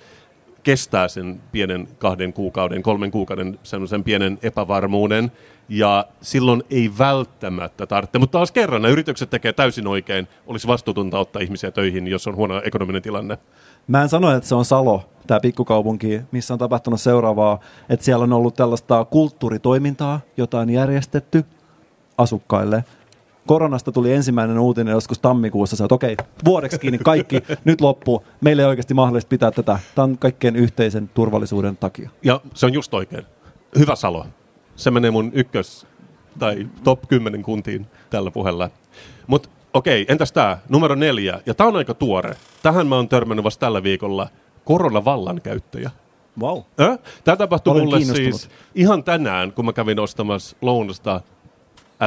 kestää sen pienen kahden kuukauden, kolmen kuukauden sen pienen epävarmuuden, ja silloin ei välttämättä tarvitse. Mutta taas kerran, nämä yritykset tekee täysin oikein. Olisi vastuutonta ottaa ihmisiä töihin, jos on huono ekonominen tilanne. Mä en sano, että se on Salo, tämä pikkukaupunki, missä on tapahtunut seuraavaa, että siellä on ollut tällaista kulttuuritoimintaa, jota on järjestetty asukkaille. Koronasta tuli ensimmäinen uutinen joskus tammikuussa, että okei, vuodeksi kiinni kaikki, nyt loppu. Meillä ei oikeasti mahdollista pitää tätä. Tämä on kaikkien yhteisen turvallisuuden takia. Ja se on just oikein. Hyvä Salo se menee mun ykkös tai top 10 kuntiin tällä puheella. Mutta okei, entäs tämä numero neljä, ja tämä on aika tuore. Tähän mä oon törmännyt vasta tällä viikolla, koronavallankäyttäjä. Wow. Tämä tapahtui Olen mulle siis ihan tänään, kun mä kävin ostamassa lounasta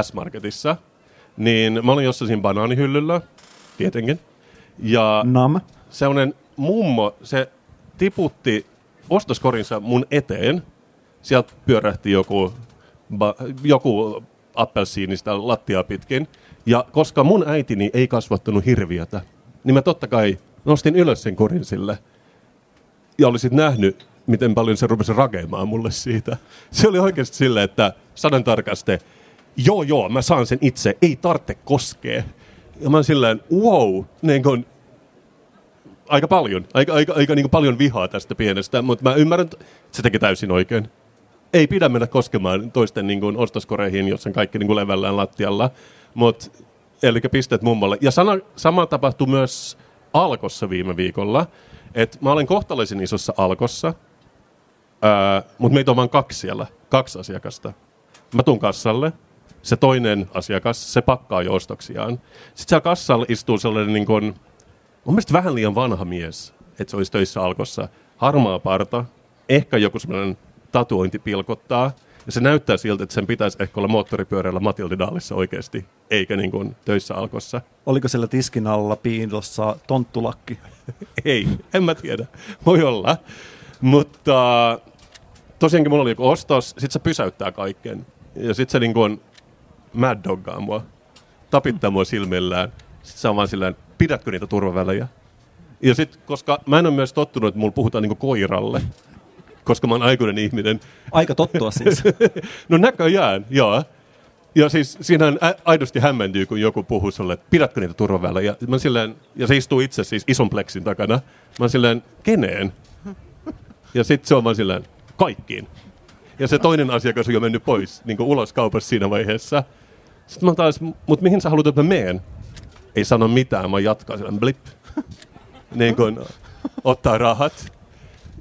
S-Marketissa. Niin mä olin jossain banaanihyllyllä, tietenkin. Ja Nam. sellainen mummo, se tiputti ostoskorinsa mun eteen – sieltä pyörähti joku, ba, joku appelsiinista lattiaa pitkin. Ja koska mun äitini ei kasvattanut hirviötä, niin mä totta kai nostin ylös sen korin sille. Ja olisit nähnyt, miten paljon se rupesi rakeamaan mulle siitä. Se oli oikeasti silleen, että sadan tarkaste, joo joo, mä saan sen itse, ei tarvitse koskea. Ja mä silleen, wow, niin kun, aika paljon, aika, aika, aika niin paljon vihaa tästä pienestä, mutta mä ymmärrän, että se teki täysin oikein ei pidä mennä koskemaan toisten niin kuin, ostoskoreihin, jos on kaikki niin levällään lattialla. Mut, eli pisteet mummolle. Ja sana, sama tapahtui myös Alkossa viime viikolla. Et mä olen kohtalaisen isossa Alkossa, mutta meitä on vain kaksi siellä, kaksi asiakasta. Mä tuun kassalle, se toinen asiakas, se pakkaa jo ostoksiaan. Sitten siellä kassalla istuu sellainen niin kuin, mun mielestä vähän liian vanha mies, että se olisi töissä Alkossa. Harmaa parta, ehkä joku sellainen tatuointi pilkottaa. Ja se näyttää siltä, että sen pitäisi ehkä olla moottoripyörällä Matildidaalissa oikeasti, eikä niin kuin töissä alkossa. Oliko siellä tiskin alla piilossa tonttulakki? Ei, en mä tiedä. Voi olla. Mutta tosiaankin mulla oli joku ostos, sit se pysäyttää kaiken. Ja sit se niin kuin mad doggaa mua, tapittaa mua silmillään. Sitten se on vaan silleen, pidätkö niitä turvavälejä? Ja sitten, koska mä en ole myös tottunut, että mulla puhutaan niin koiralle, koska mä oon aikuinen ihminen. Aika tottua siis. no näköjään, joo. Ja siis siinähän aidosti hämmentyy, kun joku puhuu sulle, että pidätkö niitä turvavällä. Ja, mä silleen, ja se istuu itse siis ison pleksin takana. Mä oon silleen, keneen? Ja sitten se on vaan silleen, kaikkiin. Ja se toinen asiakas on jo mennyt pois niin ulos kaupassa siinä vaiheessa. Sitten mä taas, mutta mihin sä haluat, että mä meen? Ei sano mitään, mä jatkaa silleen blip. niin kun ottaa rahat.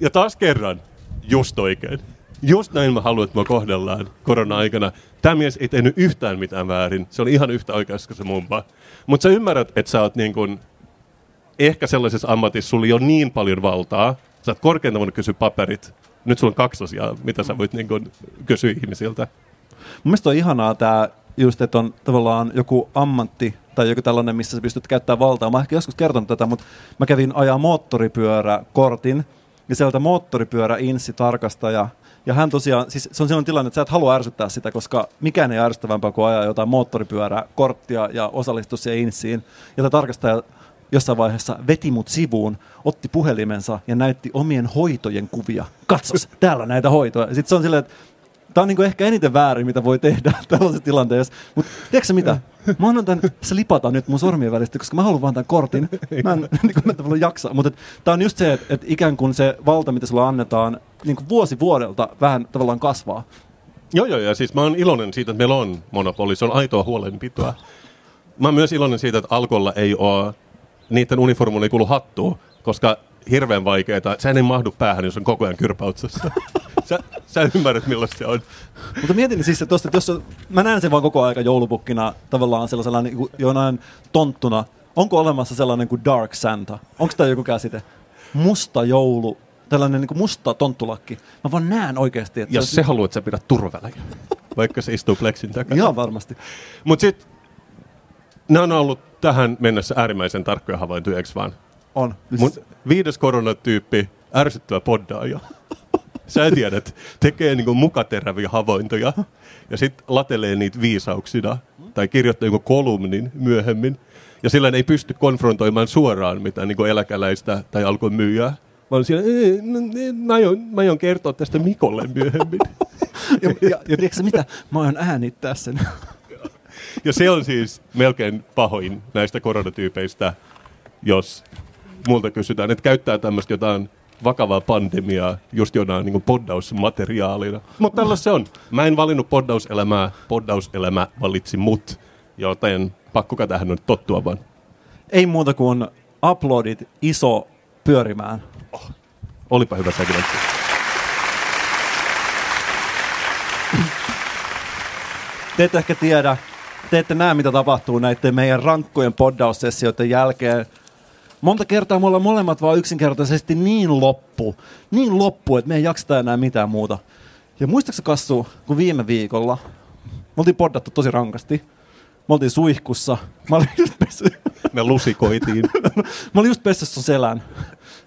Ja taas kerran, just oikein. Just näin mä haluan, että mä kohdellaan korona-aikana. Tämä mies ei tehnyt yhtään mitään väärin. Se oli ihan yhtä oikeassa kuin se mumpa. Mutta sä ymmärrät, että sä oot niin kun, ehkä sellaisessa ammatissa, sulla on niin paljon valtaa. Sä oot korkeintaan voinut kysyä paperit. Nyt sulla on kaksi asiaa, mitä sä voit niin kun, kysyä ihmisiltä. Mun mielestä on ihanaa tämä just, että on tavallaan joku ammatti tai joku tällainen, missä sä pystyt käyttämään valtaa. Mä ehkä joskus kertonut tätä, mutta mä kävin ajaa moottoripyöräkortin ja sieltä moottoripyörä-insi tarkastaja, ja hän tosiaan, siis se on sellainen tilanne, että sä et halua ärsyttää sitä, koska mikään ei ärsyttävämpää kuin ajaa jotain moottoripyöräkorttia ja osallistua siihen insiin. Ja tämä tarkastaja jossain vaiheessa veti mut sivuun, otti puhelimensa ja näytti omien hoitojen kuvia. Katsos, täällä näitä hoitoja. Sitten se on silleen, että Tämä on niinku ehkä eniten väärin, mitä voi tehdä tällaisessa tilanteessa. Mutta tiedätkö mitä? Mä annan tämän slipata nyt mun sormien välistä, koska mä haluan vaan tämän kortin. Mä en niinku, mä en jaksa. Mutta tämä on just se, että et ikään kuin se valta, mitä sulla annetaan, niinku vuosi vuodelta vähän tavallaan kasvaa. Joo, joo, ja siis mä oon iloinen siitä, että meillä on monopoli. Se on aitoa huolenpitoa. Mä oon myös iloinen siitä, että Alkolla ei ole, niiden uniformuun ei kuulu hattua, koska hirveän vaikeaa. Sä ei mahdu päähän, jos on koko ajan kyrpautsessa. sä, sä ymmärrät, millaista se on. Mutta mietin siis, että, tosta, että jos mä näen sen vaan koko aika joulupukkina tavallaan sellaisella niin jonain tonttuna. Onko olemassa sellainen kuin Dark Santa? Onko tämä joku käsite? Musta joulu, tällainen niin kuin musta tonttulakki. Mä vaan näen oikeasti. Että Jos se, se haluat, että sä pidät turvavälejä, vaikka se istuu pleksin takana. Ihan varmasti. Mutta sitten ne on ollut tähän mennessä äärimmäisen tarkkoja havaintoja, eikö vaan? On. Mun viides koronatyyppi, ärsyttävä poddaaja. Sä tiedät, tekee niinku mukateräviä havaintoja ja sitten latelee niitä viisauksina tai kirjoittaa joku kolumnin myöhemmin. Ja sillä ei pysty konfrontoimaan suoraan mitään niinku eläkäläistä tai alkoi myyjää. Mä olin siellä, no, mä aion, mä aion kertoa tästä Mikolle myöhemmin. ja, ja, ja tiedätkö mitä? Mä aion äänittää sen. ja se on siis melkein pahoin näistä koronatyypeistä, jos multa kysytään, että käyttää tämmöistä jotain vakavaa pandemiaa just jonain niin poddausmateriaalina. Mutta tällä se on. Mä en valinnut poddauselämää, poddauselämä valitsi mut, joten pakko tähän on tottua vaan. Ei muuta kuin uploadit iso pyörimään. Oh, olipa hyvä segmentti. Te ette ehkä tiedä, te ette näe mitä tapahtuu näiden meidän rankkojen poddaussessioiden jälkeen monta kertaa me ollaan molemmat vaan yksinkertaisesti niin loppu, niin loppu, että me ei jakseta enää mitään muuta. Ja muistaaksä Kassu, kun viime viikolla me oltiin poddattu tosi rankasti, me oltiin suihkussa, mä olin just pessy. Me lusikoitiin. mä olin just pessyt sun selän.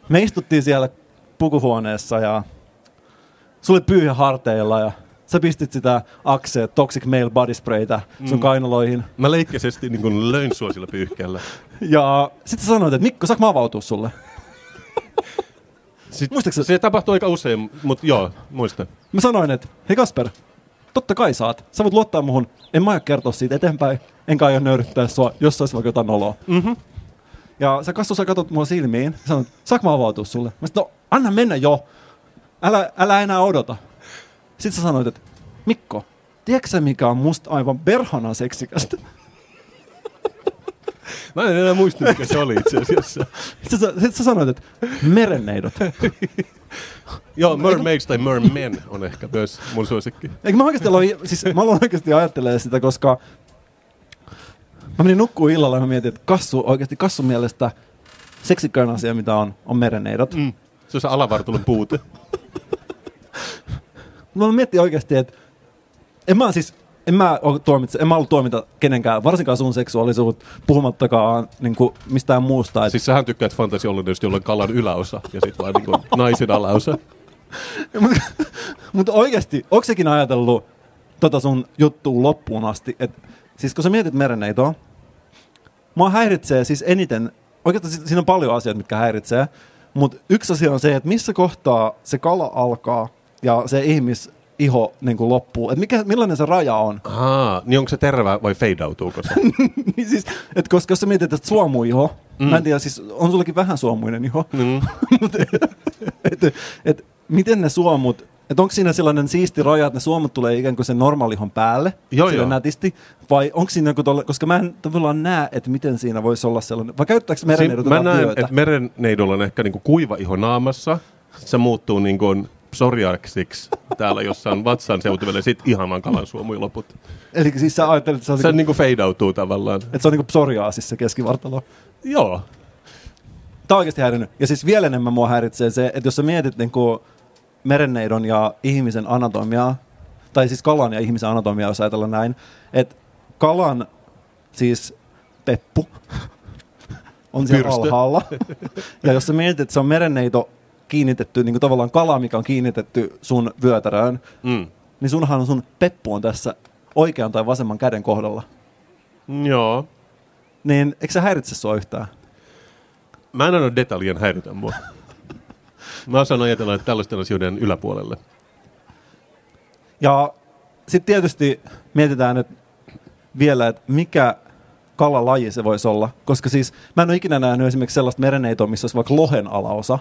Me istuttiin siellä pukuhuoneessa ja sulla oli pyyhä harteilla ja sä pistit sitä Axe Toxic Male Body Spraytä sun mm. kainaloihin. Mä leikkäisesti niin kuin löin sua sillä pyyhkeellä. Ja sitten sä sanoit, että Mikko, saanko mä avautua sulle? Sitten, se tapahtuu aika usein, mutta joo, muista. Mä sanoin, että hei Kasper, totta kai saat. Sä voit luottaa muhun. En mä aio kertoa siitä eteenpäin. Enkä aio nöyryttää sua, jos olisi vaikka jotain oloa. Mm-hmm. Ja sä Kassu, sä katsot mua silmiin. Sanoit, saanko mä avautua sulle? Mä sanoin, no anna mennä jo. Älä, älä enää odota. Sitten sä sanoit, että Mikko, tiedätkö mikä on musta aivan perhana seksikästä? Mä en enää muista, mikä se oli itse asiassa. Sitten sä, sit sä sanoit, että merenneidot. Joo, mermaids tai mermen on ehkä myös mun suosikki. Eikö mä oikeasti aloin, siis mä aloin oikeasti ajattelemaan sitä, koska mä menin nukkuun illalla ja mä mietin, että kassu, oikeasti kassun mielestä seksikköön asia, mitä on, on merenneidot. Mm. Se on se alavartulun puute. Mä miettiä oikeasti, että en mä siis, en mä, tuomitse, en mä ollut tuomita kenenkään, varsinkaan sun seksuaalisuutta, puhumattakaan niin kuin mistään muusta. Et... Siis sähän tykkäät fantasiollisuudesta, jolla on kalan yläosa ja sitten vaan niin kuin naisen alaosa. mutta, oikeasti, onko sekin ajatellut tota sun juttuun loppuun asti? Et, siis kun sä mietit merenneitoa, mua häiritsee siis eniten, oikeastaan siinä on paljon asioita, mitkä häiritsee, mutta yksi asia on se, että missä kohtaa se kala alkaa ja se ihmis iho niin kuin loppuu. Et mikä, millainen se raja on? Aa, niin onko se terve vai feidautuuko se? niin siis, et koska jos sä mietit, että suomuiho, mm. mä en tiedä, siis on sullakin vähän suomuinen iho, mm. et, et, et, miten ne suomut, että onko siinä sellainen siisti raja, että ne suomut tulee ikään kuin sen normaalihon päälle, joo, joo. nätisti, vai onko siinä joku tolle, koska mä en tavallaan näe, että miten siinä voisi olla sellainen, vai käyttääkö merenneidot Mä näen, että merenneidolla on ehkä niinku kuiva iho naamassa, se muuttuu niin kuin psoriaksiksi täällä jossain vatsan seutuville, sit ihan kalan suomui loput. Eli siis sä ajattelet, että se on... Se niinku, niinku feidautuu tavallaan. Että se on niinku psoriaasissa se keskivartalo. Joo. Tämä on oikeasti häirinnyt. Ja siis vielä enemmän mua häiritsee se, että jos sä mietit niinku merenneidon ja ihmisen anatomiaa, tai siis kalan ja ihmisen anatomiaa, jos ajatellaan näin, että kalan siis peppu on siellä Pyrstö. alhaalla. ja jos sä mietit, että se on merenneito kiinnitetty, niin kuin tavallaan kala, mikä on kiinnitetty sun vyötäröön, mm. niin sunhan sun peppu on tässä oikean tai vasemman käden kohdalla. Joo. Niin eikö se häiritse sua yhtään? mä en anna detaljien häiritä mua. Mä osaan ajatella, että tällaisten asioiden yläpuolelle. Ja sitten tietysti mietitään että vielä, että mikä kalalaji se voisi olla. Koska siis mä en ole ikinä nähnyt esimerkiksi sellaista mereneitoa, missä olisi vaikka lohen alaosa.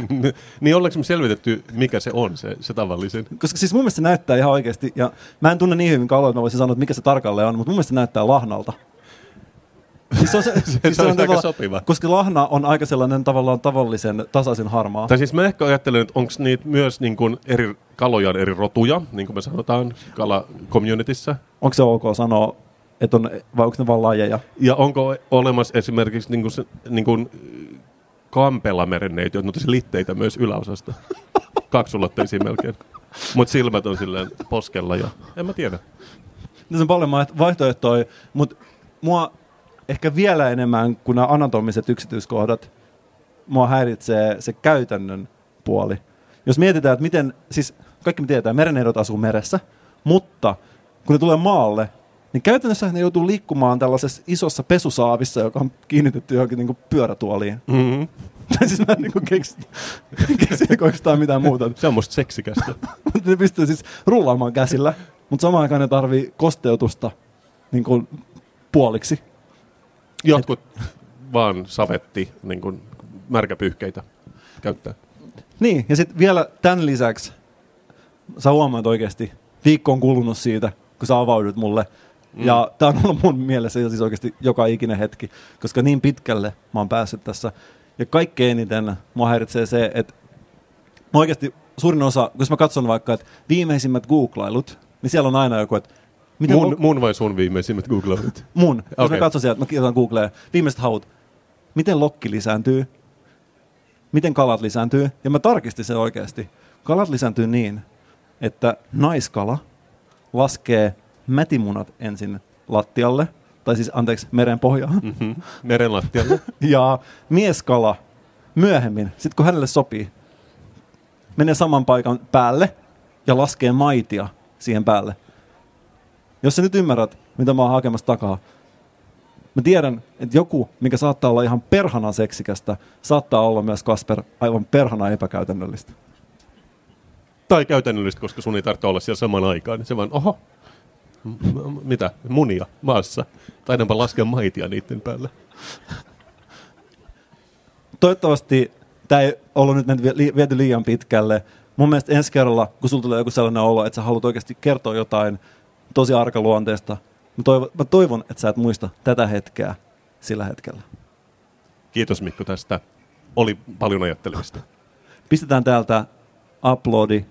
niin ollaanko me selvitetty, mikä se on, se, se tavallisen? Koska siis mun mielestä se näyttää ihan oikeasti, ja mä en tunne niin hyvin kaloja, että mä voisin sanoa, että mikä se tarkalleen on, mutta mun mielestä se näyttää lahnalta. Siis se on, se, siis se on aika sopiva. Koska lahna on aika sellainen tavallaan tavallisen tasaisen harmaa. Tai siis mä ehkä ajattelen, että onko niitä myös niin kuin eri kaloja eri rotuja, niin kuin me sanotaan kala communityssä. Onko se ok sanoa, että on, vai onko ne vaan lajeja? Ja onko olemassa esimerkiksi niin kuin, se, niin kuin kampella merenneitä, jotka on litteitä myös yläosasta? Kaksulotteisia melkein. Mutta silmät on silleen poskella ja en mä tiedä. Tässä on paljon vaihtoehtoja, mutta mua ehkä vielä enemmän kuin nämä anatomiset yksityiskohdat, mua häiritsee se käytännön puoli. Jos mietitään, että miten, siis kaikki me tietää, mereneidot asuu meressä, mutta kun ne tulee maalle, niin käytännössä ne joutuu liikkumaan tällaisessa isossa pesusaavissa, joka on kiinnitetty johonkin niin pyörätuoliin. Mm-hmm. Tai siis mä en niin keksi, keksi oikeastaan mitään muuta. Se on musta seksikästä. ne pystyy siis rullaamaan käsillä, mutta samaan aikaan ne tarvii kosteutusta niin kuin puoliksi. Jotkut Et... vaan savetti niin kuin märkäpyyhkeitä käyttää. Niin, ja sitten vielä tämän lisäksi sä huomaat oikeasti, viikko on kulunut siitä, kun sä avaudut mulle. Mm. Ja tämä on ollut mun mielessä siis oikeasti joka ikinen hetki, koska niin pitkälle mä oon päässyt tässä. Ja kaikkein eniten mua häiritsee se, että mä oikeasti suurin osa, jos mä katson vaikka, että viimeisimmät googlailut, niin siellä on aina joku, että Miten mun, mun vai sun viimeisimmät googlailut? Mun. Jos okay. mä katson sieltä, mä kirjoitan Googleen, viimeiset haut, miten lokki lisääntyy, miten kalat lisääntyy, ja mä tarkistin sen oikeasti. Kalat lisääntyy niin, että naiskala laskee mätimunat ensin lattialle, tai siis anteeksi, meren pohjaan. Mm-hmm. Meren lattialle. ja mieskala myöhemmin, sitten kun hänelle sopii, menee saman paikan päälle ja laskee maitia siihen päälle. Jos sä nyt ymmärrät, mitä mä oon hakemassa takaa, mä tiedän, että joku, mikä saattaa olla ihan perhana seksikästä, saattaa olla myös Kasper aivan perhana epäkäytännöllistä. Tai käytännöllistä, koska sun ei tarvitse olla siellä saman aikaan. Se vaan, oho, mitä, munia maassa. Taidanpa laskea maitia niiden päälle. Toivottavasti tämä ei ollut nyt viety liian pitkälle. Mun mielestä ensi kerralla, kun sulla tulee joku sellainen olo, että sä haluat oikeasti kertoa jotain tosi arkaluonteesta, mä toivon, mä toivon, että sä et muista tätä hetkeä sillä hetkellä. Kiitos Mikko tästä. Oli paljon ajattelemista. Pistetään täältä uploadi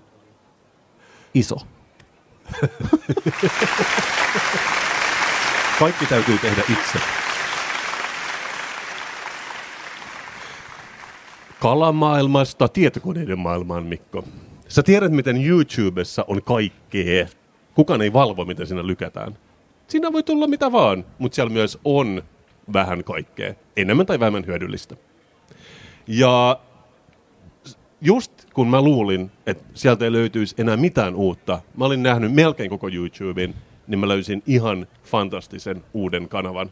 iso. Kaikki täytyy tehdä itse. Kalamaailmasta tietokoneiden maailmaan, Mikko. Sä tiedät, miten YouTubessa on kaikkea. Kukaan ei valvo, miten siinä lykätään. Siinä voi tulla mitä vaan, mutta siellä myös on vähän kaikkea. Enemmän tai vähemmän hyödyllistä. Ja just kun mä luulin, että sieltä ei löytyisi enää mitään uutta, mä olin nähnyt melkein koko YouTuben, niin mä löysin ihan fantastisen uuden kanavan.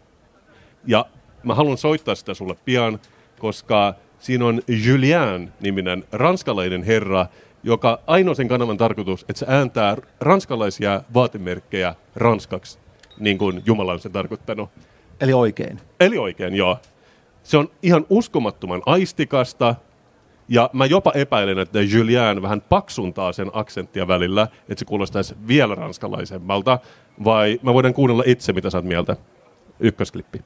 Ja mä haluan soittaa sitä sulle pian, koska siinä on Julien-niminen ranskalainen herra, joka ainoa sen kanavan tarkoitus, että se ääntää ranskalaisia vaatemerkkejä ranskaksi, niin kuin Jumala on sen tarkoittanut. Eli oikein. Eli oikein, joo. Se on ihan uskomattoman aistikasta, ja mä jopa epäilen, että Julien vähän paksuntaa sen aksenttia välillä, että se kuulostaisi vielä ranskalaisemmalta, vai mä voidaan kuunnella itse, mitä sä oot mieltä. Ykkösklippi.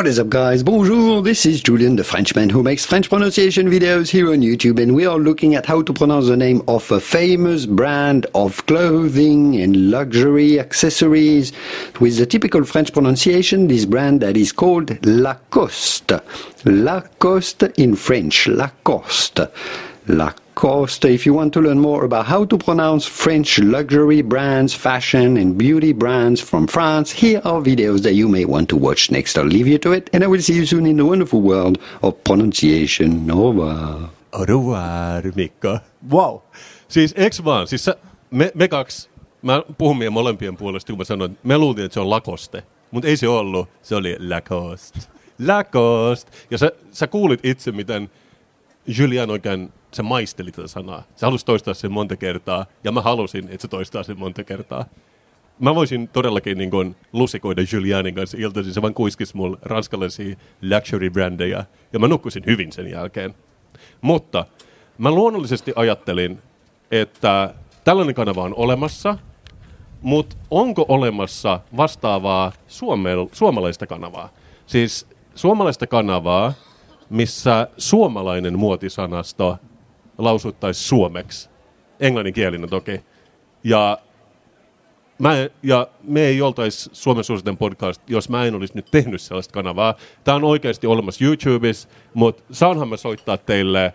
What is up guys, bonjour, this is Julian the Frenchman who makes French pronunciation videos here on YouTube and we are looking at how to pronounce the name of a famous brand of clothing and luxury accessories with the typical French pronunciation, this brand that is called Lacoste. Lacoste in French, Lacoste. Lacoste. If you want to learn more about how to pronounce French luxury brands, fashion and beauty brands from France, here are videos that you may want to watch next. I'll leave you to it and I will see you soon in the wonderful world of pronunciation. Au revoir. Au revoir, Mikko. Wow. Siis eks vaan, siis sä, me, me kaksi, mä puhun meidän molempien puolesta, kun mä sanoin, me luultiin, että se on Lacoste, mutta ei se ollut, se oli Lacoste. Lacoste. Ja sä, sä kuulit itse, miten Julian oikein, se maisteli tätä sanaa. Se halusi toistaa sen monta kertaa, ja mä halusin, että se toistaa sen monta kertaa. Mä voisin todellakin niin kuin, lusikoida Julianin kanssa iltaisin. Se vaan kuiskisi mulle ranskalaisia luxury-brändejä, ja mä nukkusin hyvin sen jälkeen. Mutta mä luonnollisesti ajattelin, että tällainen kanava on olemassa, mutta onko olemassa vastaavaa suomel- suomalaista kanavaa? Siis suomalaista kanavaa, missä suomalainen muotisanasto lausuttaisi suomeksi. Englanninkielinen toki. Ja, mä, ja me ei oltaisi Suomen suositen podcast, jos mä en olisi nyt tehnyt sellaista kanavaa. Tämä on oikeasti olemassa YouTubessa, mutta saanhan mä soittaa teille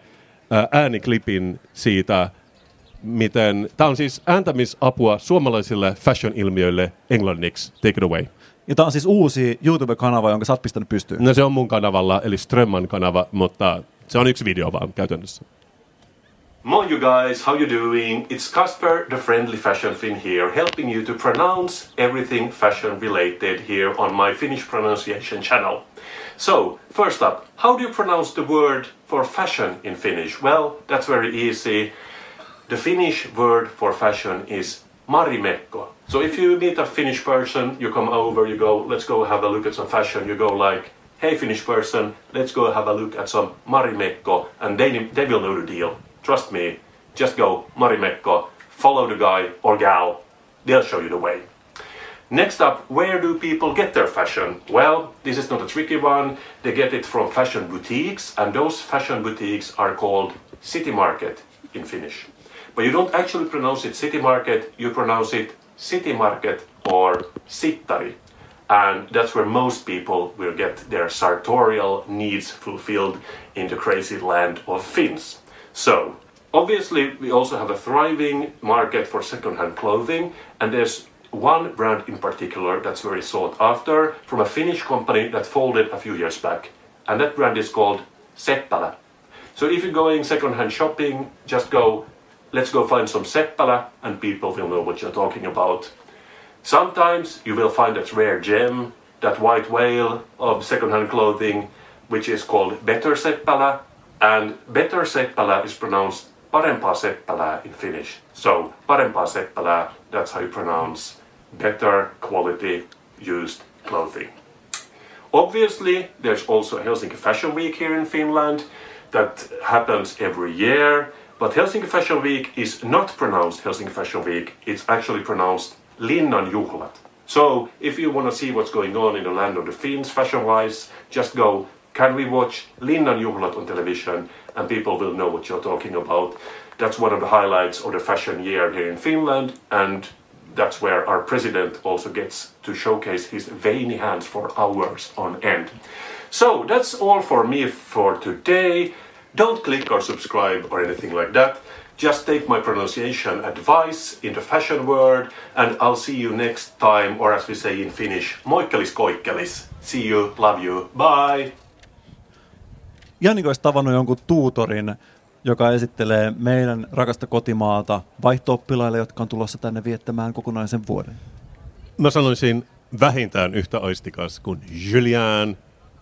ää, ääniklipin siitä, miten... Tämä on siis ääntämisapua suomalaisille fashion-ilmiöille englanniksi. Take it away. Ja tämä on siis uusi YouTube-kanava, jonka sä oot pistänyt pystyyn. No se on mun kanavalla, eli Strömman kanava, mutta se on yksi video vaan käytännössä. Moi you guys, how you doing? It's Casper, the friendly fashion fin here, helping you to pronounce everything fashion related here on my Finnish pronunciation channel. So, first up, how do you pronounce the word for fashion in Finnish? Well, that's very easy. The Finnish word for fashion is marimekko. So if you meet a Finnish person, you come over, you go, let's go have a look at some fashion, you go like, hey Finnish person, let's go have a look at some marimekko, and they, they will know the deal. Trust me, just go marimekko, follow the guy or gal, they'll show you the way. Next up, where do people get their fashion? Well, this is not a tricky one. They get it from fashion boutiques, and those fashion boutiques are called city market in Finnish. But you don't actually pronounce it city market, you pronounce it city market or sittari. And that's where most people will get their sartorial needs fulfilled in the crazy land of Finns. So, obviously, we also have a thriving market for second-hand clothing, and there's one brand in particular that's very sought after from a Finnish company that folded a few years back, and that brand is called Seppälä. So if you're going second-hand shopping, just go, let's go find some Seppälä, and people will know what you're talking about. Sometimes you will find that rare gem, that white whale of second-hand clothing, which is called Better Seppälä, and Better Seppälä is pronounced parempaa seppälää in Finnish. So, parempaa seppälää, that's how you pronounce better quality used clothing. Obviously, there's also Helsinki Fashion Week here in Finland that happens every year, but Helsinki Fashion Week is not pronounced Helsinki Fashion Week, it's actually pronounced Linnan Juhlat. So, if you want to see what's going on in the land of the Finns fashion wise, just go, can we watch Linnan Juhlat on television and people will know what you're talking about. That's one of the highlights of the fashion year here in Finland, and that's where our president also gets to showcase his veiny hands for hours on end. So that's all for me for today. Don't click or subscribe or anything like that. Just take my pronunciation advice in the fashion world, and I'll see you next time, or as we say in Finnish, moikkelis koikkelis. See you, love you, bye! Janniko olisi tavannut jonkun tuutorin, joka esittelee meidän rakasta kotimaata vaihto jotka on tulossa tänne viettämään kokonaisen vuoden. Mä sanoisin vähintään yhtä aistikas kuin Julian.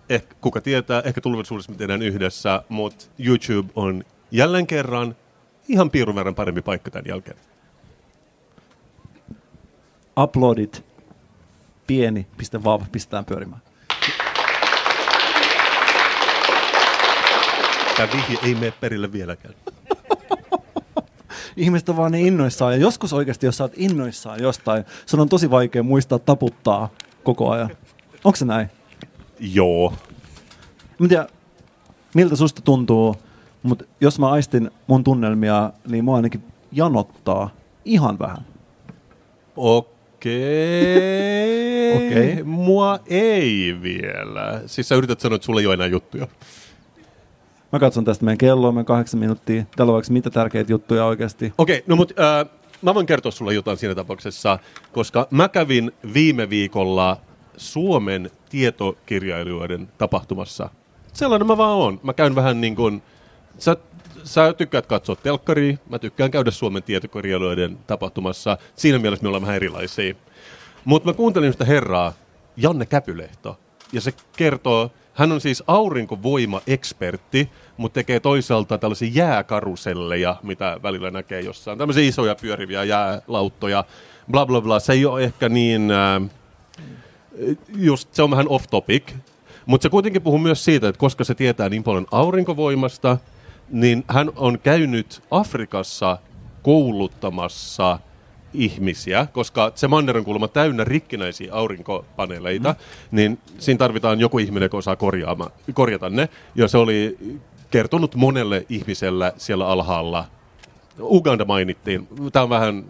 Eh, kuka tietää, ehkä tulevaisuudessa me tehdään yhdessä, mutta YouTube on jälleen kerran ihan piirun verran parempi paikka tämän jälkeen. Uploadit pieni, piste vav, pistetään pyörimään. Tämä vihje ei mene perille vieläkään. Ihmiset on vaan niin innoissaan. Ja joskus oikeasti, jos sä oot innoissaan jostain, sun on tosi vaikea muistaa taputtaa koko ajan. Onko se näin? Joo. Mä tiedän, miltä susta tuntuu, mutta jos mä aistin mun tunnelmia, niin mua ainakin janottaa ihan vähän. Okei. Okei. Okay. Mua ei vielä. Siis sä yrität sanoa, että sulla ei ole enää juttuja. Mä katson tästä meidän kelloa, meidän kahdeksan minuuttia. Täällä on vaikka mitä tärkeitä juttuja oikeasti. Okei, okay, no mutta äh, mä voin kertoa sulle jotain siinä tapauksessa, koska mä kävin viime viikolla Suomen tietokirjailijoiden tapahtumassa. Sellainen mä vaan oon. Mä käyn vähän niin kuin, sä, sä tykkäät katsoa telkkaria, mä tykkään käydä Suomen tietokirjailijoiden tapahtumassa. Siinä mielessä me ollaan vähän erilaisia. Mutta mä kuuntelin sitä herraa, Janne Käpylehto, ja se kertoo Hän on siis aurinkovoima-ekspertti, mutta tekee toisaalta tällaisia jääkaruselleja, mitä välillä näkee jossain. Tämmöisiä isoja pyöriviä jäälauttoja, bla bla bla. Se ei ole ehkä niin, äh, just se on vähän off topic, mutta se kuitenkin puhuu myös siitä, että koska se tietää niin paljon aurinkovoimasta, niin hän on käynyt Afrikassa kouluttamassa ihmisiä, koska se manner on kuulemma täynnä rikkinäisiä aurinkopaneeleita, mm. niin siinä tarvitaan joku ihminen, joka osaa korjaama, korjata ne. Ja se oli kertonut monelle ihmiselle siellä alhaalla. Uganda mainittiin. Tämä on vähän,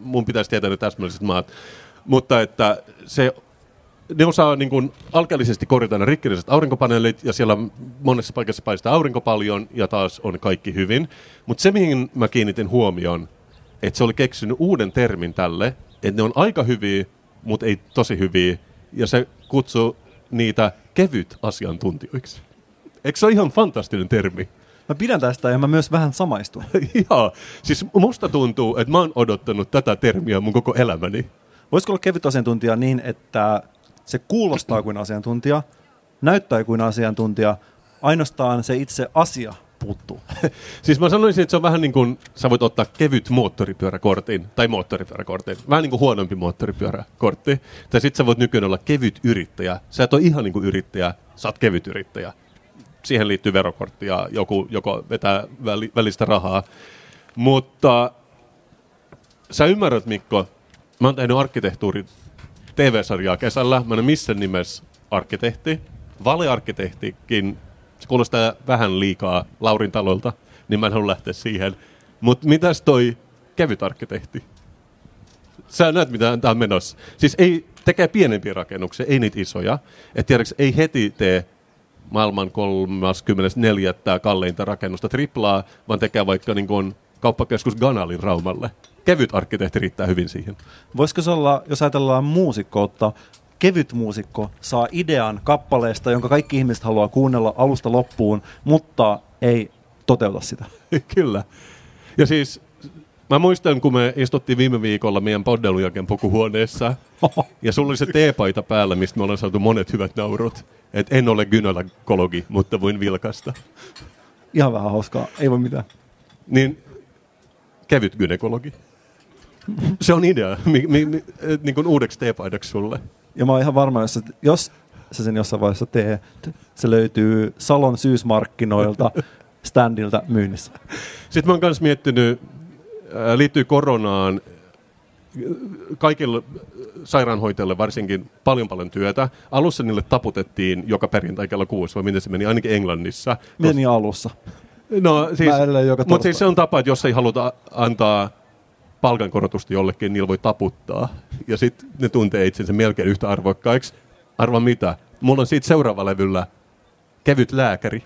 mun pitäisi tietää ne täsmälliset maat. Mutta että se ne osaa niin kuin alkeellisesti korjata ne rikkinäiset aurinkopaneelit, ja siellä monessa paikassa paistaa aurinko paljon, ja taas on kaikki hyvin. Mutta se, mihin mä kiinnitin huomioon, että se oli keksinyt uuden termin tälle, että ne on aika hyviä, mutta ei tosi hyviä, ja se kutsuu niitä kevyt asiantuntijoiksi. Eikö se ole ihan fantastinen termi? Mä pidän tästä ja mä myös vähän samaistun. Joo, siis musta tuntuu, että mä oon odottanut tätä termiä mun koko elämäni. Voisiko olla kevyt asiantuntija niin, että se kuulostaa kuin asiantuntija, näyttää kuin asiantuntija, ainoastaan se itse asia puuttuu. siis mä sanoisin, että se on vähän niin kuin sä voit ottaa kevyt moottoripyöräkortin, tai moottoripyöräkortin, vähän niin kuin huonompi moottoripyöräkortti, tai sitten sä voit nykyään olla kevyt yrittäjä. Sä et ole ihan niin kuin yrittäjä, sä oot kevyt yrittäjä. Siihen liittyy verokortti ja joku, joko vetää väli, välistä rahaa. Mutta sä ymmärrät, Mikko, mä oon tehnyt arkkitehtuuri TV-sarjaa kesällä. Mä en missään nimessä arkkitehti. Valearkkitehtikin, se kuulostaa vähän liikaa Laurin talolta, niin mä en halua lähteä siihen. Mutta mitäs toi kevyt arkkitehti? Sä näet, mitä tämä on menossa. Siis ei, tekee pienempiä rakennuksia, ei niitä isoja. Et tiedätkö, ei heti tee maailman 34. kalleinta rakennusta triplaa, vaan tekee vaikka niin kuin kauppakeskus Ganalin Raumalle kevyt arkkitehti riittää hyvin siihen. Voisiko se olla, jos ajatellaan muusikkoutta, kevyt muusikko saa idean kappaleesta, jonka kaikki ihmiset haluaa kuunnella alusta loppuun, mutta ei toteuta sitä. Kyllä. Ja siis mä muistan, kun me istuttiin viime viikolla meidän poddelujaken pukuhuoneessa, ja sulla oli se teepaita päällä, mistä me ollaan saatu monet hyvät naurut. Et en ole gynekologi, mutta voin vilkasta. Ihan vähän hauskaa, ei voi mitään. Niin kevyt gynekologi. Se on idea, mi, mi, mi, niin kuin uudeksi teepaidaksi sulle. Ja mä oon ihan varma, jos, jos sä sen jossain vaiheessa teet, se löytyy Salon syysmarkkinoilta standilta myynnissä. Sitten mä oon myös miettinyt, liittyy koronaan, kaikille sairaanhoitajille varsinkin paljon paljon työtä. Alussa niille taputettiin joka perjantai kello kuusi, vai miten se meni, ainakin Englannissa. Meni alussa. No siis, mutta siis se on tapa, että jos ei haluta antaa palkankorotusta jollekin, niillä voi taputtaa. Ja sitten ne tuntee itsensä melkein yhtä arvokkaiksi. Arva mitä? Mulla on siitä seuraava levyllä kevyt lääkäri.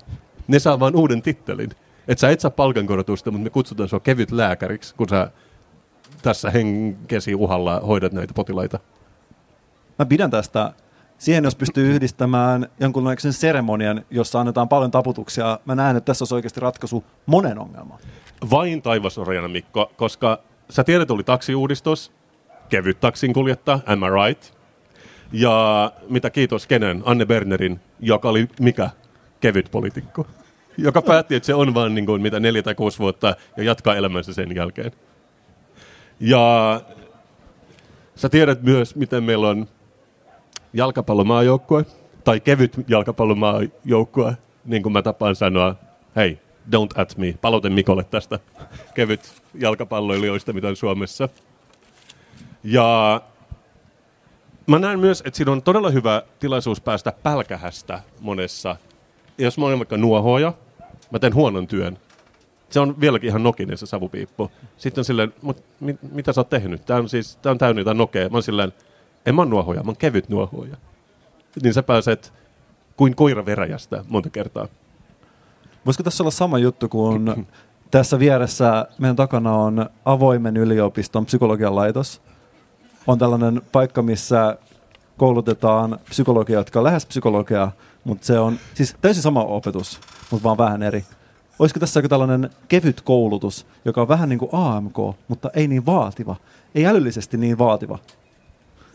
Ne saa vaan uuden tittelin. Että sä et saa palkankorotusta, mutta me kutsutaan sua kevyt lääkäriksi, kun sä tässä henkesi uhalla hoidat näitä potilaita. Mä pidän tästä siihen, jos pystyy yhdistämään jonkunlaisen seremonian, jossa annetaan paljon taputuksia, mä näen, että tässä olisi oikeasti ratkaisu monen ongelmaan. Vain taivasorjana, Mikko, koska sä tiedät, oli taksiuudistus, kevyt taksin kuljettaa, am I right? Ja mitä kiitos kenen? Anne Bernerin, joka oli mikä? Kevyt poliitikko. Joka päätti, että se on vain niin kuin, mitä neljä tai kuusi vuotta ja jatkaa elämänsä sen jälkeen. Ja sä tiedät myös, miten meillä on jalkapallomaajoukkue tai kevyt jalkapallomaajoukkue, niin kuin mä tapaan sanoa, hei, don't at me, palaute Mikolle tästä kevyt jalkapalloilijoista, mitä on Suomessa. Ja mä näen myös, että siinä on todella hyvä tilaisuus päästä pälkähästä monessa. Jos mä olen vaikka nuohoja, mä teen huonon työn. Se on vieläkin ihan nokinen se savupiippu. Sitten on silleen, Mut, mit, mitä sä oot tehnyt? Tää on, siis, tää on täynnä jotain nokea. Mä oon silleen, en mä nuohoja, mä oon kevyt nuohoja. Niin sä pääset kuin koira veräjästä monta kertaa. Voisiko tässä olla sama juttu kuin tässä vieressä meidän takana on avoimen yliopiston psykologian laitos. On tällainen paikka, missä koulutetaan psykologia, jotka on lähes psykologia, mutta se on siis täysin sama opetus, mutta vaan vähän eri. Olisiko tässä joku tällainen kevyt koulutus, joka on vähän niin kuin AMK, mutta ei niin vaativa, ei älyllisesti niin vaativa?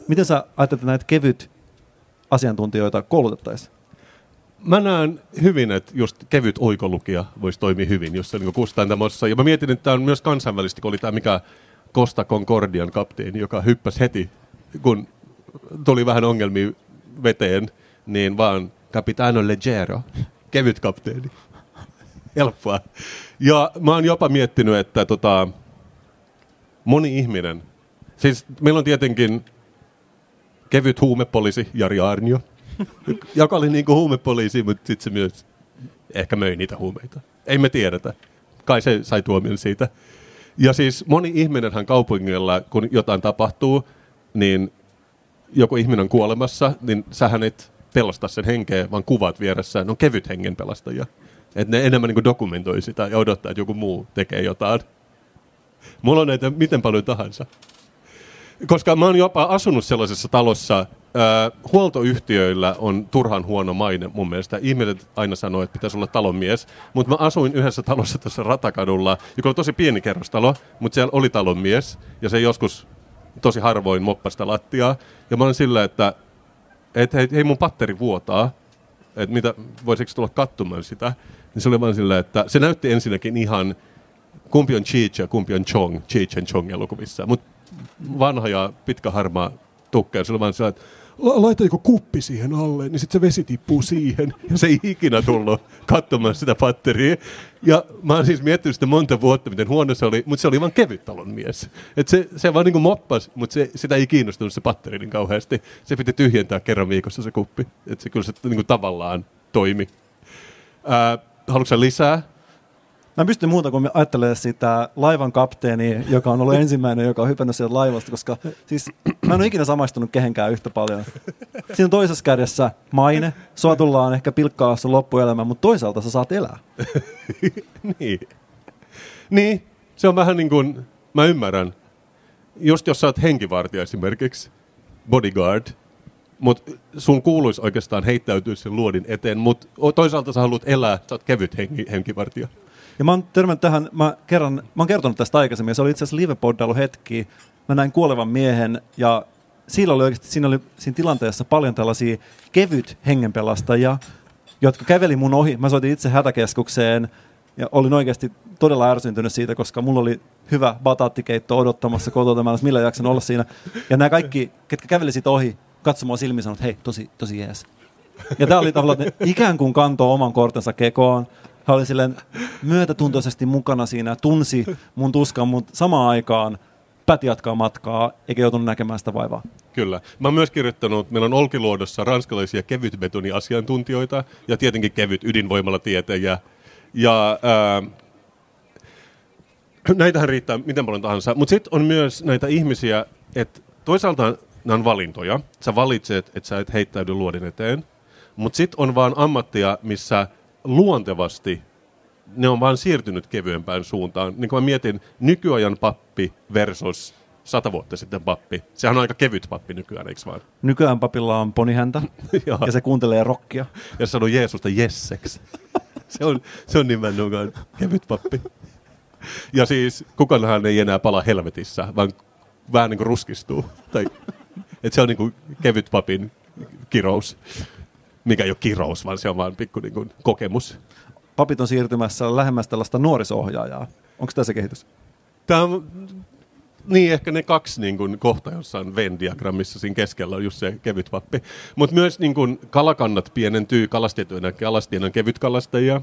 Miten sä ajattelet, että näitä kevyt asiantuntijoita koulutettaisiin? Mä näen hyvin, että just kevyt oikolukija voisi toimia hyvin, jos se niin kustantamossa. Ja mä mietin, että tämä on myös kansainvälisesti, kun oli tämä mikä Costa Concordian kapteeni, joka hyppäsi heti, kun tuli vähän ongelmia veteen, niin vaan Capitano Leggero, kevyt kapteeni. Helppoa. Ja mä oon jopa miettinyt, että tota, moni ihminen, siis meillä on tietenkin kevyt huumepoliisi Jari Arnio, joka oli niinku huumepoliisi, mutta sitten se myös ehkä möi niitä huumeita. Ei me tiedetä. Kai se sai tuomion siitä. Ja siis moni ihminenhän kaupungilla, kun jotain tapahtuu, niin joku ihminen on kuolemassa, niin sähän et pelasta sen henkeä, vaan kuvat vieressä, ne on kevyt hengen pelastajia. Että ne enemmän niin dokumentoi sitä ja odottaa, että joku muu tekee jotain. Mulla on näitä miten paljon tahansa. Koska mä oon jopa asunut sellaisessa talossa, huoltoyhtiöillä on turhan huono maine mun mielestä. Ihmiset aina sanoo, että pitäisi olla talonmies. Mutta mä asuin yhdessä talossa tuossa Ratakadulla, joka oli tosi pieni kerrostalo, mutta siellä oli talonmies. Ja se joskus tosi harvoin moppasta lattiaa. Ja mä olin sillä, että et, hei, hei mun patteri vuotaa, että mitä, voisiko tulla katsomaan sitä. Niin se oli vaan sillä, että se näytti ensinnäkin ihan, kumpi on Cheech ja kumpi on Chong, Cheech and Chong elokuvissa. Mutta vanha ja pitkä harmaa tukka, ja se oli vaan sillä, että laita joku kuppi siihen alle, niin sitten se vesi tippuu siihen. Ja se ei ikinä tullut katsomaan sitä patteria. Ja mä oon siis miettinyt sitä monta vuotta, miten huono se oli, mutta se oli vaan kevyt talon mies. Et se, se vaan niinku moppas, mutta se, sitä ei kiinnostunut se patteri niin kauheasti. Se piti tyhjentää kerran viikossa se kuppi. Että se kyllä se niinku tavallaan toimi. Ää, haluatko lisää? Mä en pysty muuta kuin ajattelemaan sitä laivan kapteeni, joka on ollut ensimmäinen, joka on hypännyt sieltä laivasta, koska siis mä en ole ikinä samaistunut kehenkään yhtä paljon. Siinä on toisessa kädessä maine, sua tullaan ehkä pilkkaa sun loppuelämä, mutta toisaalta sä saat elää. niin. Niin, se on vähän niin kuin, mä ymmärrän, just jos sä oot henkivartija esimerkiksi, bodyguard, mutta sun kuuluisi oikeastaan heittäytyä sen luodin eteen, mutta toisaalta sä haluat elää, sä oot kevyt henki, henkivartija. Ja mä oon törmännyt tähän, mä, kerran, mä oon kertonut tästä aikaisemmin, ja se oli itse asiassa livepoddailu hetki. Mä näin kuolevan miehen, ja siinä oli oikeasti, siinä oli siinä tilanteessa paljon tällaisia kevyt hengenpelastajia, jotka käveli mun ohi. Mä soitin itse hätäkeskukseen, ja olin oikeasti todella ärsyntynyt siitä, koska mulla oli hyvä bataattikeitto odottamassa kotona, mä en millä jaksanut olla siinä. Ja nämä kaikki, ketkä käveli siitä ohi, katsomaan silmiin sanoivat, hei, tosi, tosi jees. Ja tämä oli tavallaan, että ne ikään kuin kantoi oman kortensa kekoon. Hän oli silleen myötätuntoisesti mukana siinä, tunsi mun tuskan, mutta samaan aikaan päätti jatkaa matkaa, eikä joutunut näkemään sitä vaivaa. Kyllä. Mä oon myös kirjoittanut, meillä on Olkiluodossa ranskalaisia kevytbetoniasiantuntijoita ja tietenkin kevyt ydinvoimalla tietejä. Ja ää, näitähän riittää miten paljon tahansa. Mutta sitten on myös näitä ihmisiä, että toisaalta nämä on valintoja. Sä valitset, että sä et heittäydy luodin eteen. Mutta sitten on vaan ammattia, missä luontevasti ne on vaan siirtynyt kevyempään suuntaan. Niin kuin mä mietin, nykyajan pappi versus sata vuotta sitten pappi. Sehän on aika kevyt pappi nykyään, eikö vaan? Nykyään papilla on ponihäntä ja se kuuntelee rockia. Ja sanoo Jeesusta jesseksi. se on, se on nimenomaan kevyt pappi. Ja siis kukaanhan ei enää pala helvetissä, vaan vähän niin kuin ruskistuu. Tai, että se on niin kuin kevyt papin kirous mikä ei ole kirous, vaan se on vain pikku niin kuin, kokemus. Papit on siirtymässä lähemmäs tällaista nuorisohjaajaa. Onko tässä kehitys? Tämä on, niin, ehkä ne kaksi niin kuin, kohta jossain Venn-diagrammissa siinä keskellä on just se kevyt pappi. Mutta myös niin kuin, kalakannat pienentyy, kalastettuina kalastajina kevyt kalastajia.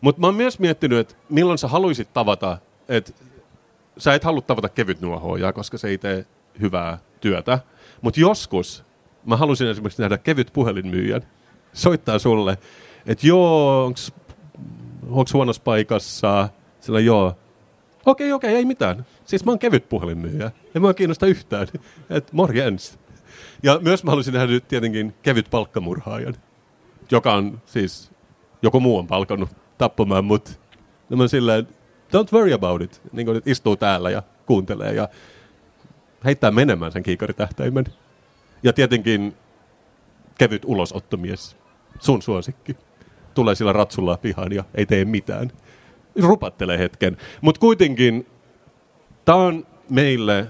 Mutta mä oon myös miettinyt, että milloin sä haluaisit tavata, että sä et halua tavata kevyt nuohoojaa, koska se ei tee hyvää työtä. Mutta joskus mä halusin esimerkiksi nähdä kevyt puhelinmyyjän. Soittaa sulle, että joo, onks, onks huonossa paikassa? Sillä joo. Okei, okei, ei mitään. Siis mä oon kevyt puhelinmyyjä. Ja mä kiinnosta yhtään. Että morjens. Ja myös mä halusin nähdä nyt tietenkin kevyt palkkamurhaajan, joka on siis, joku muu on palkannut tappamaan mut. Ja mä silleen, don't worry about it. Niin kuin, istuu täällä ja kuuntelee ja heittää menemään sen kiikaritähtäimen. Ja tietenkin kevyt ulosottomies, sun suosikki. Tulee sillä ratsulla pihaan ja ei tee mitään. Rupattelee hetken. Mutta kuitenkin tämä on meille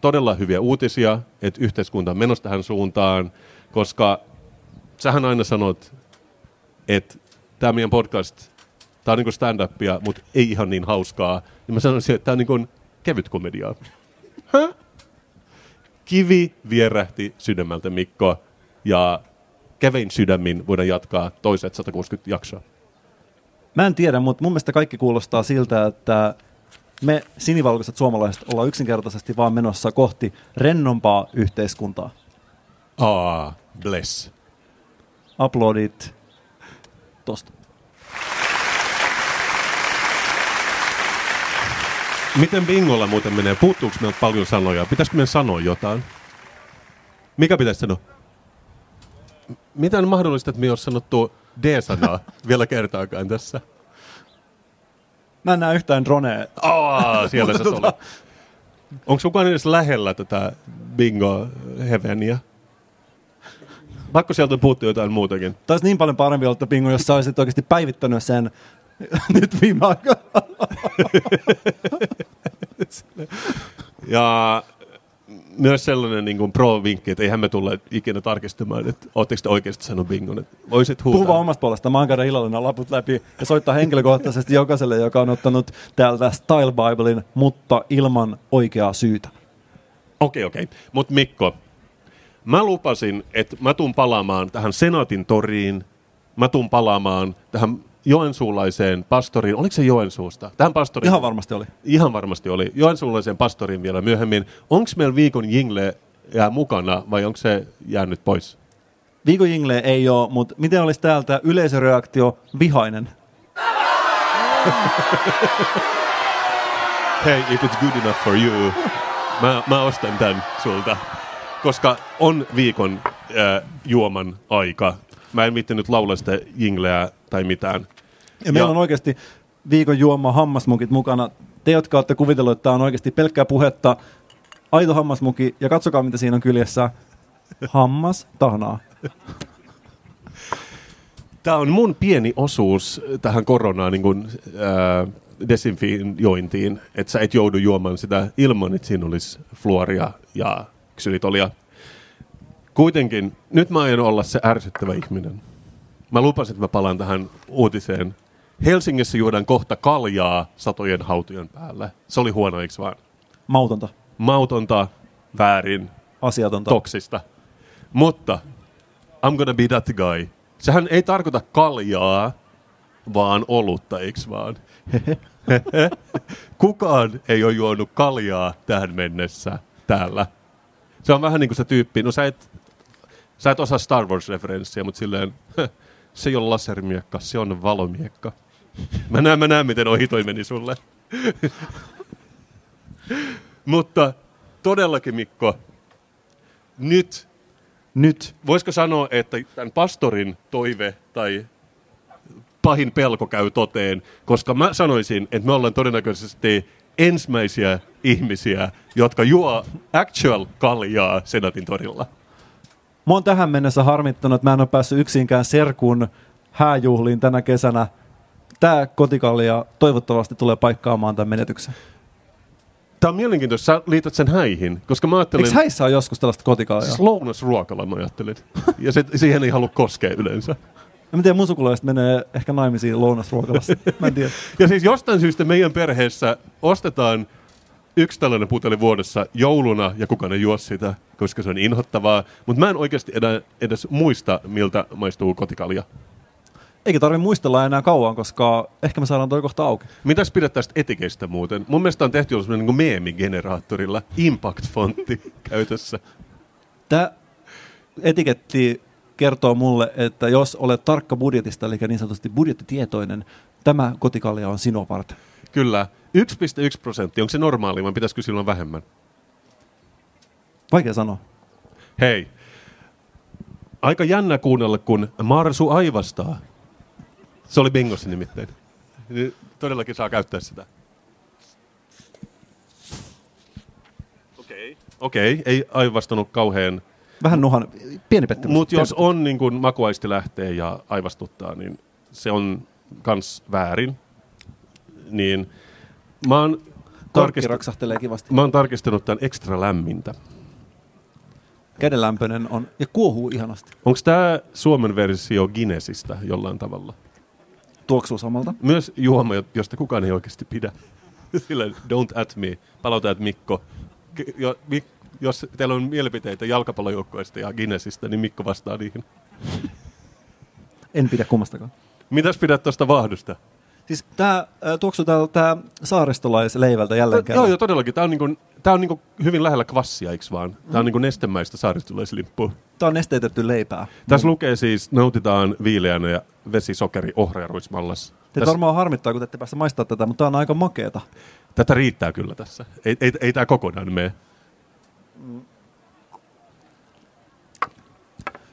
todella hyviä uutisia, että yhteiskunta on menossa tähän suuntaan, koska sähän aina sanot, että tämä meidän podcast, tämä on niin stand-upia, mutta ei ihan niin hauskaa, niin mä sanoisin, että tämä on niin kevyt komediaa. Hä? Kivi vierähti sydämeltä Mikko ja kävein sydämin voidaan jatkaa toiset 160 jaksoa. Mä en tiedä, mutta mun mielestä kaikki kuulostaa siltä, että me sinivalkoiset suomalaiset ollaan yksinkertaisesti vaan menossa kohti rennompaa yhteiskuntaa. Ah, bless. Uploadit tosta. Miten bingolla muuten menee? Puuttuuko meiltä paljon sanoja? Pitäisikö meidän sanoa jotain? Mikä pitäisi sanoa? M- Mitä on mahdollista, että me ei ole sanottu D-sanaa vielä kertaakaan tässä? Mä en näe yhtään dronea. Aa, siellä se oli. Onko kukaan edes lähellä tätä bingo heavenia? Pakko sieltä puuttua jotain muutakin. Olisi niin paljon parempi olla, että Pingu, jos sä olisit oikeasti päivittänyt sen nyt viime aikoina. Ja myös sellainen niin kuin pro-vinkki, että eihän me tulla ikinä tarkistamaan, että ootteko te oikeasti sanonut bingon. Että voisit huutaa. Puhu omasta puolesta. Mä oon käydä illalla nämä laput läpi ja soittaa henkilökohtaisesti jokaiselle, joka on ottanut täältä Style Biblein, mutta ilman oikeaa syytä. Okei, okei. Mutta Mikko, mä lupasin, että mä tuun palaamaan tähän Senaatin toriin, mä tuun palaamaan tähän joensuulaiseen pastoriin. Oliko se Joensuusta? Tähän pastoriin. Ihan varmasti oli. Ihan varmasti oli. Joensuulaiseen pastoriin vielä myöhemmin. Onko meillä viikon jingle jää mukana vai onko se jäänyt pois? Viikon jingle ei ole, mutta miten olisi täältä yleisöreaktio vihainen? Hey, if it's good enough for you, mä, mä ostan tämän sulta. Koska on viikon äh, juoman aika. Mä en viittinyt laulaa sitä jingleä tai mitään. Ja meillä Ja- on oikeasti viikon juoma hammasmukit mukana. Te, jotka olette kuvitelleet, että tämä on oikeasti pelkkää puhetta, aito hammasmuki, ja katsokaa, mitä siinä on kyljessä. Hammas tahnaa. Tämä on mun pieni osuus tähän koronaan niin kuin, äh, desinfiointiin, että sä et joudu juomaan sitä ilman, että siinä olisi fluoria ja ksylitolia. Kuitenkin, nyt mä aion olla se ärsyttävä ihminen. Mä lupasin, että mä palaan tähän uutiseen. Helsingissä juodaan kohta kaljaa satojen hautujen päällä. Se oli huono, eikö vaan? Mautonta. Mautonta, väärin, Asiatonta. toksista. Mutta I'm gonna be that guy. Sehän ei tarkoita kaljaa, vaan olutta, eiks vaan? Kukaan ei ole juonut kaljaa tähän mennessä täällä. Se on vähän niin kuin se tyyppi, no sä et, sä et osaa Star Wars-referenssiä, mutta silleen, se ei ole lasermiekka, se on valomiekka. Mä näen, mä näen miten ohi toi meni sulle. mutta todellakin Mikko, nyt Nyt. voisiko sanoa, että tämän pastorin toive tai pahin pelko käy toteen, koska mä sanoisin, että me ollaan todennäköisesti ensimmäisiä ihmisiä, jotka juo actual kaljaa Senatin torilla. Mä oon tähän mennessä harmittanut, että mä en ole päässyt yksinkään serkun hääjuhliin tänä kesänä. Tää kotikalja toivottavasti tulee paikkaamaan tämän menetyksen. Tämä on mielenkiintoista, sä liität sen häihin, koska mä ajattelin... Eikö häissä ole joskus tällaista kotikaljaa? Siis lounasruokalla mä ajattelin. Ja se, siihen ei halua koskea yleensä. Mä tiedän, mun sukulaiset menee ehkä naimisiin lounasruokalassa. Mä en tiedä. Ja siis jostain syystä meidän perheessä ostetaan yksi tällainen puteli vuodessa jouluna ja kukaan ei juo sitä, koska se on inhottavaa. Mutta mä en oikeasti edä, edes muista, miltä maistuu kotikalja. Eikä tarvi muistella enää kauan, koska ehkä me saadaan toi kohta auki. Mitäs pidät tästä etikeistä muuten? Mun mielestä on tehty sellainen niin meemigeneraattorilla impact-fontti käytössä. Tämä etiketti kertoo mulle, että jos olet tarkka budjetista, eli niin sanotusti budjettitietoinen, tämä kotikalja on sinua varten. Kyllä. 1,1 prosenttia, onko se normaali vai pitäisikö silloin vähemmän? Vaikea sanoa. Hei, aika jännä kuunnella, kun Marsu aivastaa. Se oli bingossa nimittäin. Niin Todellakin saa käyttää sitä. Okei. Okei, ei aivastanut kauhean. Vähän nuhan, pieni pettymys. Mutta jos on niin kun makuaisti lähtee ja aivastuttaa, niin se on kans väärin. Niin mä oon, tarkist- raksahtelee kivasti. mä oon tarkistanut tämän ekstra lämmintä. kädenlämpöinen on ja kuohuu ihanasti. Onko tämä Suomen versio Guinnessista jollain tavalla? Tuoksuu samalta. Myös juoma, josta kukaan ei oikeasti pidä. Sillä don't at me, palauta at Mikko. Ke- Jo, Mik, jos teillä on mielipiteitä jalkapallojoukkoista ja Guinnessista, niin Mikko vastaa niihin. En pidä kummastakaan. Mitäs pidät tuosta vaahdosta? Siis tää äh, tuoksuu täältä saaristolaisleivältä jälleen Joo, kerran. joo, todellakin. Tämä on, niinku, tää on niinku hyvin lähellä kvassia, eikö vaan? Tämä on niinku nestemäistä saaristolaislimppua. Tää on nesteytetty leipää. Tässä lukee siis, nautitaan viileänä ja vesi, sokeri, ohra ja ruismallas. Teitä Tässä, varmaan harmittaa, kun te ette päästä maistaa tätä, mutta tää on aika makeeta. tätä riittää kyllä tässä. Ei, ei, ei tämä kokonaan mene.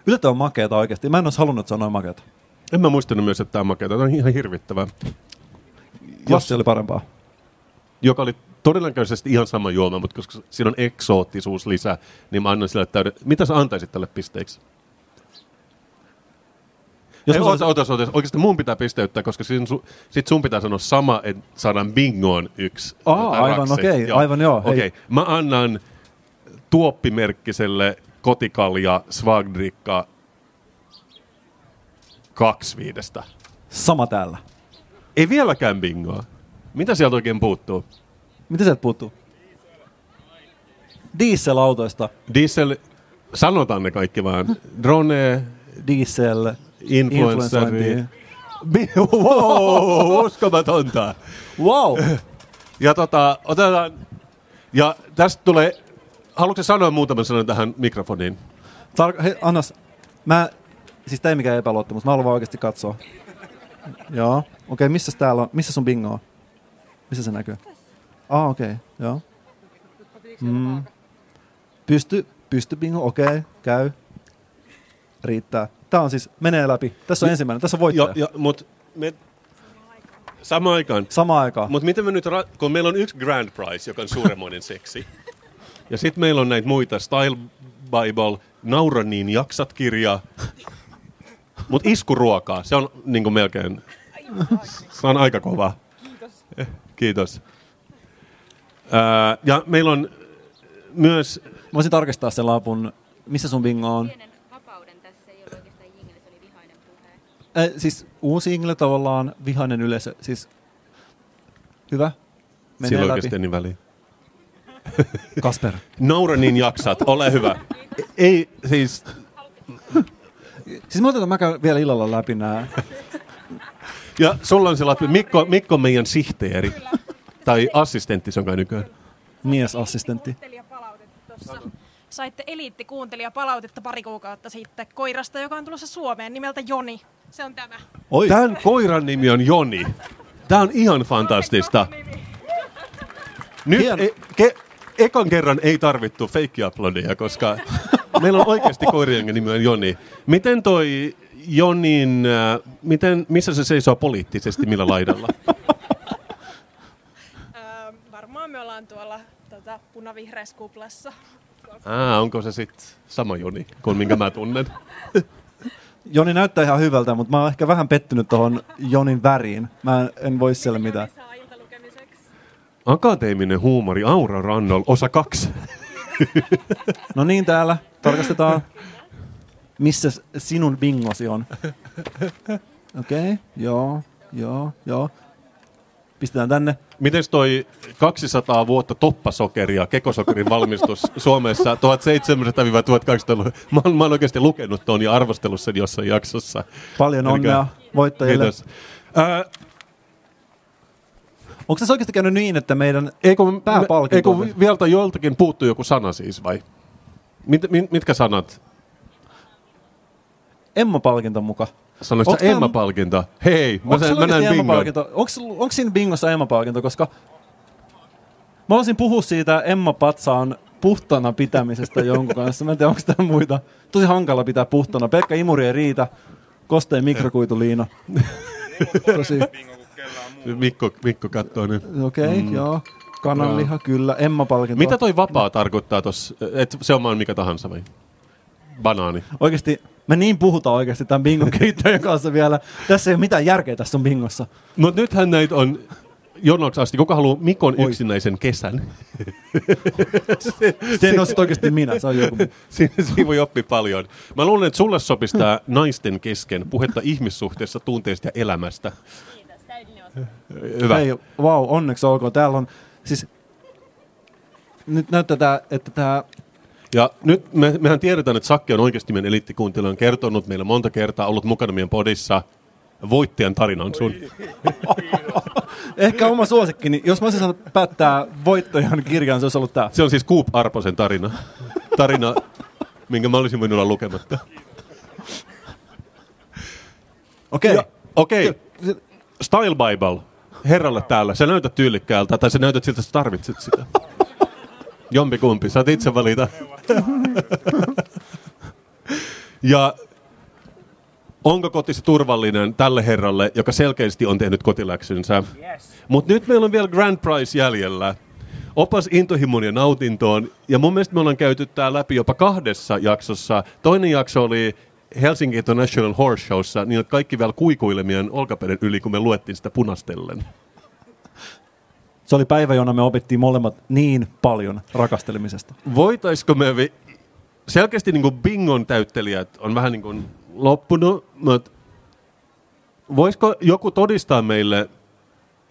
Yllättävän makeeta oikeasti. Mä en olisi halunnut, että se on noin makeeta. En mä muistanut myös, että tämä on makeata. Tämä on ihan hirvittävää. Klassi oli parempaa. Joka oli todennäköisesti ihan sama juoma, mutta koska siinä on eksoottisuus lisä, niin mä annan sille täyden... Mitä sä antaisit tälle pisteiksi? Jos Ei, oota, saisin- oota, oota. Oikeasti mun pitää pisteyttää, koska sin, su, sit sun pitää sanoa sama, että saadaan bingoon yksi. Aa, aivan, okei, aivan joo. Okei, mä annan tuoppimerkkiselle kotikalja Svagdrikka kaksi viidestä. Sama täällä. Ei vieläkään bingoa. Mitä sieltä oikein puuttuu? Mitä sieltä puuttuu? Dieselautoista. Diesel, sanotaan ne kaikki vaan. Drone, Diesel. influenceri. wow, uskomatonta. Wow! Ja tota, otetaan, ja tästä tulee, haluatko sanoa muutaman sanan tähän mikrofoniin? Tar- hei, Annas, mä, siis tää ei mikään epäluottamus, mä haluan oikeasti katsoa. Joo, okei, okay, missä täällä on, missä sun bingo on? Missä se näkyy? Ah, okei, okay, joo. Mm. Pysty, pysty bingo, okei, okay, käy. Riittää. Tää on siis, menee läpi. Tässä on ensimmäinen, tässä on voittaja. Ja, ja, mut me, samaan aikaan. Samaan aikaan. Mutta miten me nyt, ra- kun meillä on yksi grand prize, joka on suuremmoinen seksi, ja sitten meillä on näitä muita, Style Bible, Naura niin jaksat kirja, mutta iskuruokaa, se on niinku melkein, se on aika kova. Kiitos. Kiitos. Ää, ja meillä on myös, Mä voisin tarkistaa sen lapun, missä sun bingo on. Pienen vapauden tässä ei ole oikeastaan jingle, se oli vihainen puhe. Äh, siis uusi jingle tavallaan, vihainen yleisö, siis hyvä. Menee sillä läpi. oikeasti niin väliä. Kasper. Naura niin jaksat, ole hyvä. Ei, siis Siis mä otetaan, mä käyn vielä illalla läpi nää. Ja sulla on se lapsi. Mikko, Mikko on meidän sihteeri. Tai assistentti se on kai nykyään. Miesassistentti. Saitte eliittikuuntelijapalautetta pari kuukautta sitten koirasta, joka on tulossa Suomeen nimeltä Joni. Se on tämä. Oi. Tämän koiran nimi on Joni. Tämä on ihan fantastista. Nyt e, ke, ekan kerran ei tarvittu fake uploadia, koska meillä on oikeasti koirien nimi on Joni. Miten toi Jonin, äh, miten, missä se seisoo poliittisesti, millä laidalla? Öö, varmaan me ollaan tuolla tota, punavihreässä kuplassa. Ah, onko se sitten sama Joni kuin minkä mä tunnen? Joni näyttää ihan hyvältä, mutta mä oon ehkä vähän pettynyt tuohon Jonin väriin. Mä en, en voi siellä mitään. Akateeminen huumori Aura Rannol, osa kaksi. No niin, täällä tarkastetaan, missä sinun bingosi on. Okei, okay, joo, joo, joo. Pistetään tänne. Miten toi 200 vuotta toppasokeria, kekosokerin valmistus Suomessa 1700-1800-luvun? Mä, oon- mä oon oikeasti lukenut ton ja arvostellut sen jossain jaksossa. Paljon Elikkä- onnea voittajille. Kiitos. Ää, Onko tässä oikeasti käynyt niin, että meidän eikö, Pääpalkinto eikö on vi- vieltä joltakin puuttuu joku sana siis vai? Mit, mit, mitkä sanat? Emma-palkinto muka? Sanoitko sä Emma-palkinto? Hei, mä, Onko sen, mä näen bingon. Onko siinä bingossa Emma-palkinto? Koska mä olisin puhua siitä Emma-patsaan puhtana pitämisestä jonkun kanssa. Mä en tiedä, onko täällä muita. Tosi hankala pitää puhtana. Pelkkä imuri ei riitä. Kosteen mikrokuituliina. Tosi. Mikko, Mikko katsoo nyt. Okei, okay, mm. joo. Kananliha, kyllä. Emma-palkinto. Mitä toi vapaa tarkoittaa tossa? Et se on maan mikä tahansa vai? Banaani. Oikeasti, me niin puhutaan oikeasti tämän bingon kehittäjän kanssa vielä. Tässä ei ole mitään järkeä tässä on bingossa. Mutta nythän näitä on jonoksi asti. Kuka haluaa Mikon yksinäisen kesän? Se on sit oikeasti minä, se on joku. Siinä, siinä voi oppia paljon. Mä luulen, että sulle sopisi tää naisten kesken puhetta ihmissuhteessa, tunteista ja elämästä. Hyvä. Hei, wow, onneksi olkoon. Täällä on, siis nyt näyttää, tää, että tämä Ja nyt me, mehän tiedetään, että Sakki on oikeasti meidän eliittikuuntelija, on kertonut meille monta kertaa, ollut mukana meidän podissa. Voittajan tarinan sun. ehkä oma suosikki, niin jos mä olisin saanut päättää voittajan kirjan, se olisi ollut tämä. Se on siis Coop Arposen tarina. Tarina, minkä mä olisin voinut olla lukematta. Okei. Ja- Okei, okay. Style Bible. Herralle täällä. Sä näytät tyylikkäältä, tai sä näytät siltä, että sä tarvitset sitä. Jompikumpi, saat itse valita. ja onko kotisi turvallinen tälle herralle, joka selkeästi on tehnyt kotiläksynsä? Yes. Mutta nyt meillä on vielä Grand Prize jäljellä. Opas intohimon ja nautintoon. Ja mun mielestä me ollaan käyty tää läpi jopa kahdessa jaksossa. Toinen jakso oli Helsinki International Horse Showssa, niin kaikki vielä kuikuilemien olkapäiden yli, kun me luettiin sitä punastellen. Se oli päivä, jona me opittiin molemmat niin paljon rakastelemisesta. Voitaisko me... Vi- Selkeästi niin kuin bingon täyttelijät on vähän niin kuin loppunut, mutta voisiko joku todistaa meille,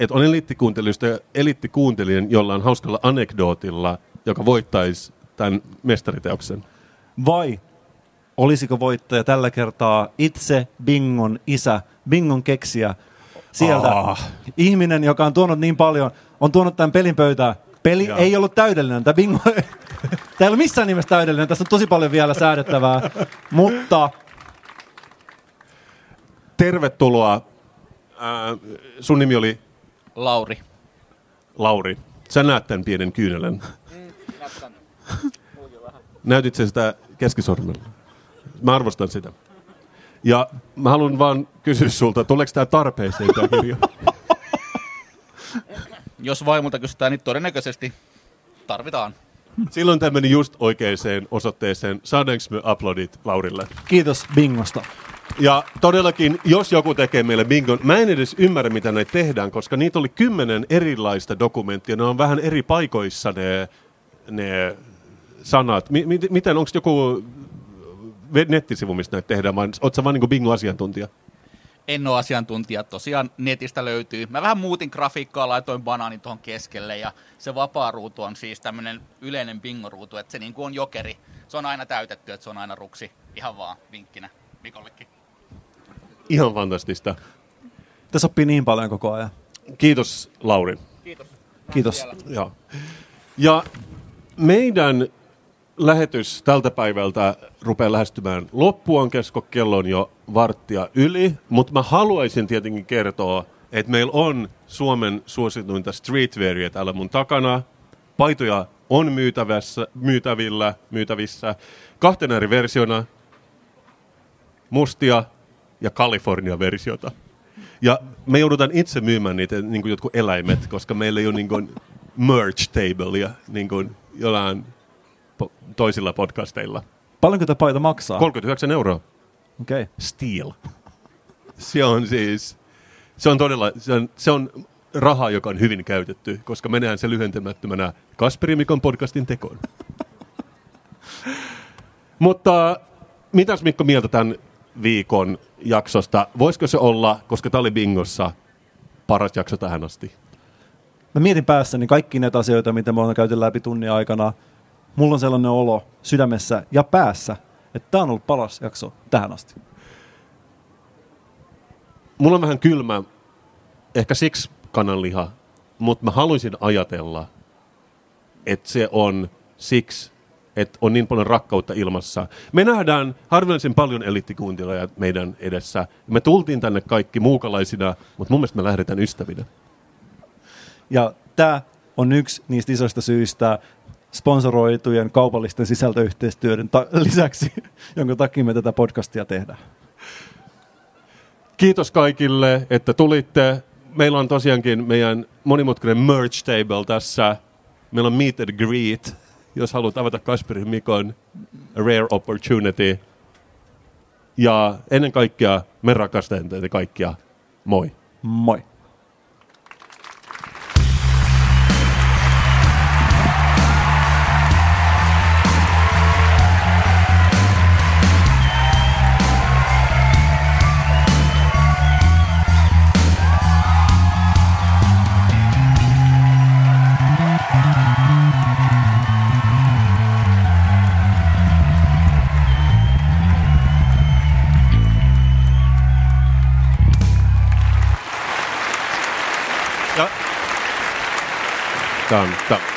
että on eliittikuuntelijoista eliittikuuntelijan, jolla on hauskalla anekdootilla, joka voittaisi tämän mestariteoksen? Vai olisiko voittaja tällä kertaa itse Bingon isä, Bingon keksijä, sieltä Ah. ihminen, joka on tuonut niin paljon, on tuonut tämän pelin pöytään. Peli Joo. ei ollut täydellinen. Tämä bingo, tämä ei ole missään nimessä täydellinen. Tässä on tosi paljon vielä säädettävää. Mutta Tervetuloa. Ää, sun nimi oli Lauri. Lauri. Sä näet tämän pienen kyynelen. Näytit sä sitä keskisormella? Mä arvostan sitä. Ja mä haluan vaan kysyä sulta, tuleeko tämä tarpeeseen tämä kirja? Jos vaimolta kysytään, niin todennäköisesti tarvitaan. Silloin tämä meni just oikeaan osoitteeseen. Saadaanko me uploadit Laurille? kiitos Bingosta. Ja todellakin, jos joku tekee meille bingon, mä en edes ymmärrä, mitä näitä tehdään, koska niitä oli kymmenen erilaista dokumenttia. Ne on vähän eri paikoissa ne, ne sanat. Mi- miten, onko joku nettisivu, mistä näitä tehdään, vai ootko sä vaan niin bingo-asiantuntija? En ole asiantuntija, tosiaan netistä löytyy. Mä vähän muutin grafiikkaa, laitoin banaanin tuohon keskelle ja se vapaa ruutu on siis tämmöinen yleinen bingoruutu, että se niin kuin on jokeri. Se on aina täytetty, että se on aina ruksi. Ihan vaan vinkkinä Mikollekin. Ihan fantastista. Tässä oppii niin paljon koko ajan. Kiitos, Lauri. Kiitos. Joo. Ja meidän lähetys tältä päivältä rupeaa lähestymään loppuun, kesko kello on jo varttia yli, mutta mä haluaisin tietenkin kertoa, että meillä on Suomen suosituinta streetwearia täällä mun takana. Paitoja on myytävässä, myytävillä, myytävissä kahtena eri versiona, mustia ja California-versiota. Ja me joudutaan itse myymään niitä niin kuin jotkut eläimet, koska meillä ei ole niin kuin merch tableia niin kuin jollain po- toisilla podcasteilla. Paljonko tämä paita maksaa? 39 euroa. Okei. Okay. Steel. Se on siis, se on todella, se on, se on raha, joka on hyvin käytetty, koska me nähdään se lyhentämättömänä Kasperi Mikon podcastin tekoon. Mutta mitäs Mikko mieltä tämän viikon jaksosta? Voisiko se olla, koska tämä oli bingossa, paras jakso tähän asti? Mä mietin päässäni kaikki näitä asioita, mitä me ollaan käyty läpi tunnin aikana. Mulla on sellainen olo sydämessä ja päässä, että tämä on ollut paras jakso tähän asti. Mulla on vähän kylmä, ehkä siksi kananliha, mutta mä haluaisin ajatella, että se on siksi, että on niin paljon rakkautta ilmassa. Me nähdään harvinaisen paljon eliittikuuntelijoita meidän edessä. Me tultiin tänne kaikki muukalaisina, mutta mun mielestä me lähdetään ystävinä. Ja tämä on yksi niistä isoista syistä sponsoroitujen kaupallisten sisältöyhteistyöiden ta- lisäksi, jonka takia me tätä podcastia tehdään. Kiitos kaikille, että tulitte. Meillä on tosiaankin meidän monimutkainen merch table tässä. Meillä on meet and greet, jos haluat avata Kasperin Mikon a rare opportunity. Ja ennen kaikkea me rakastamme teitä kaikkia. Moi. Moi! Tämä on, tämä,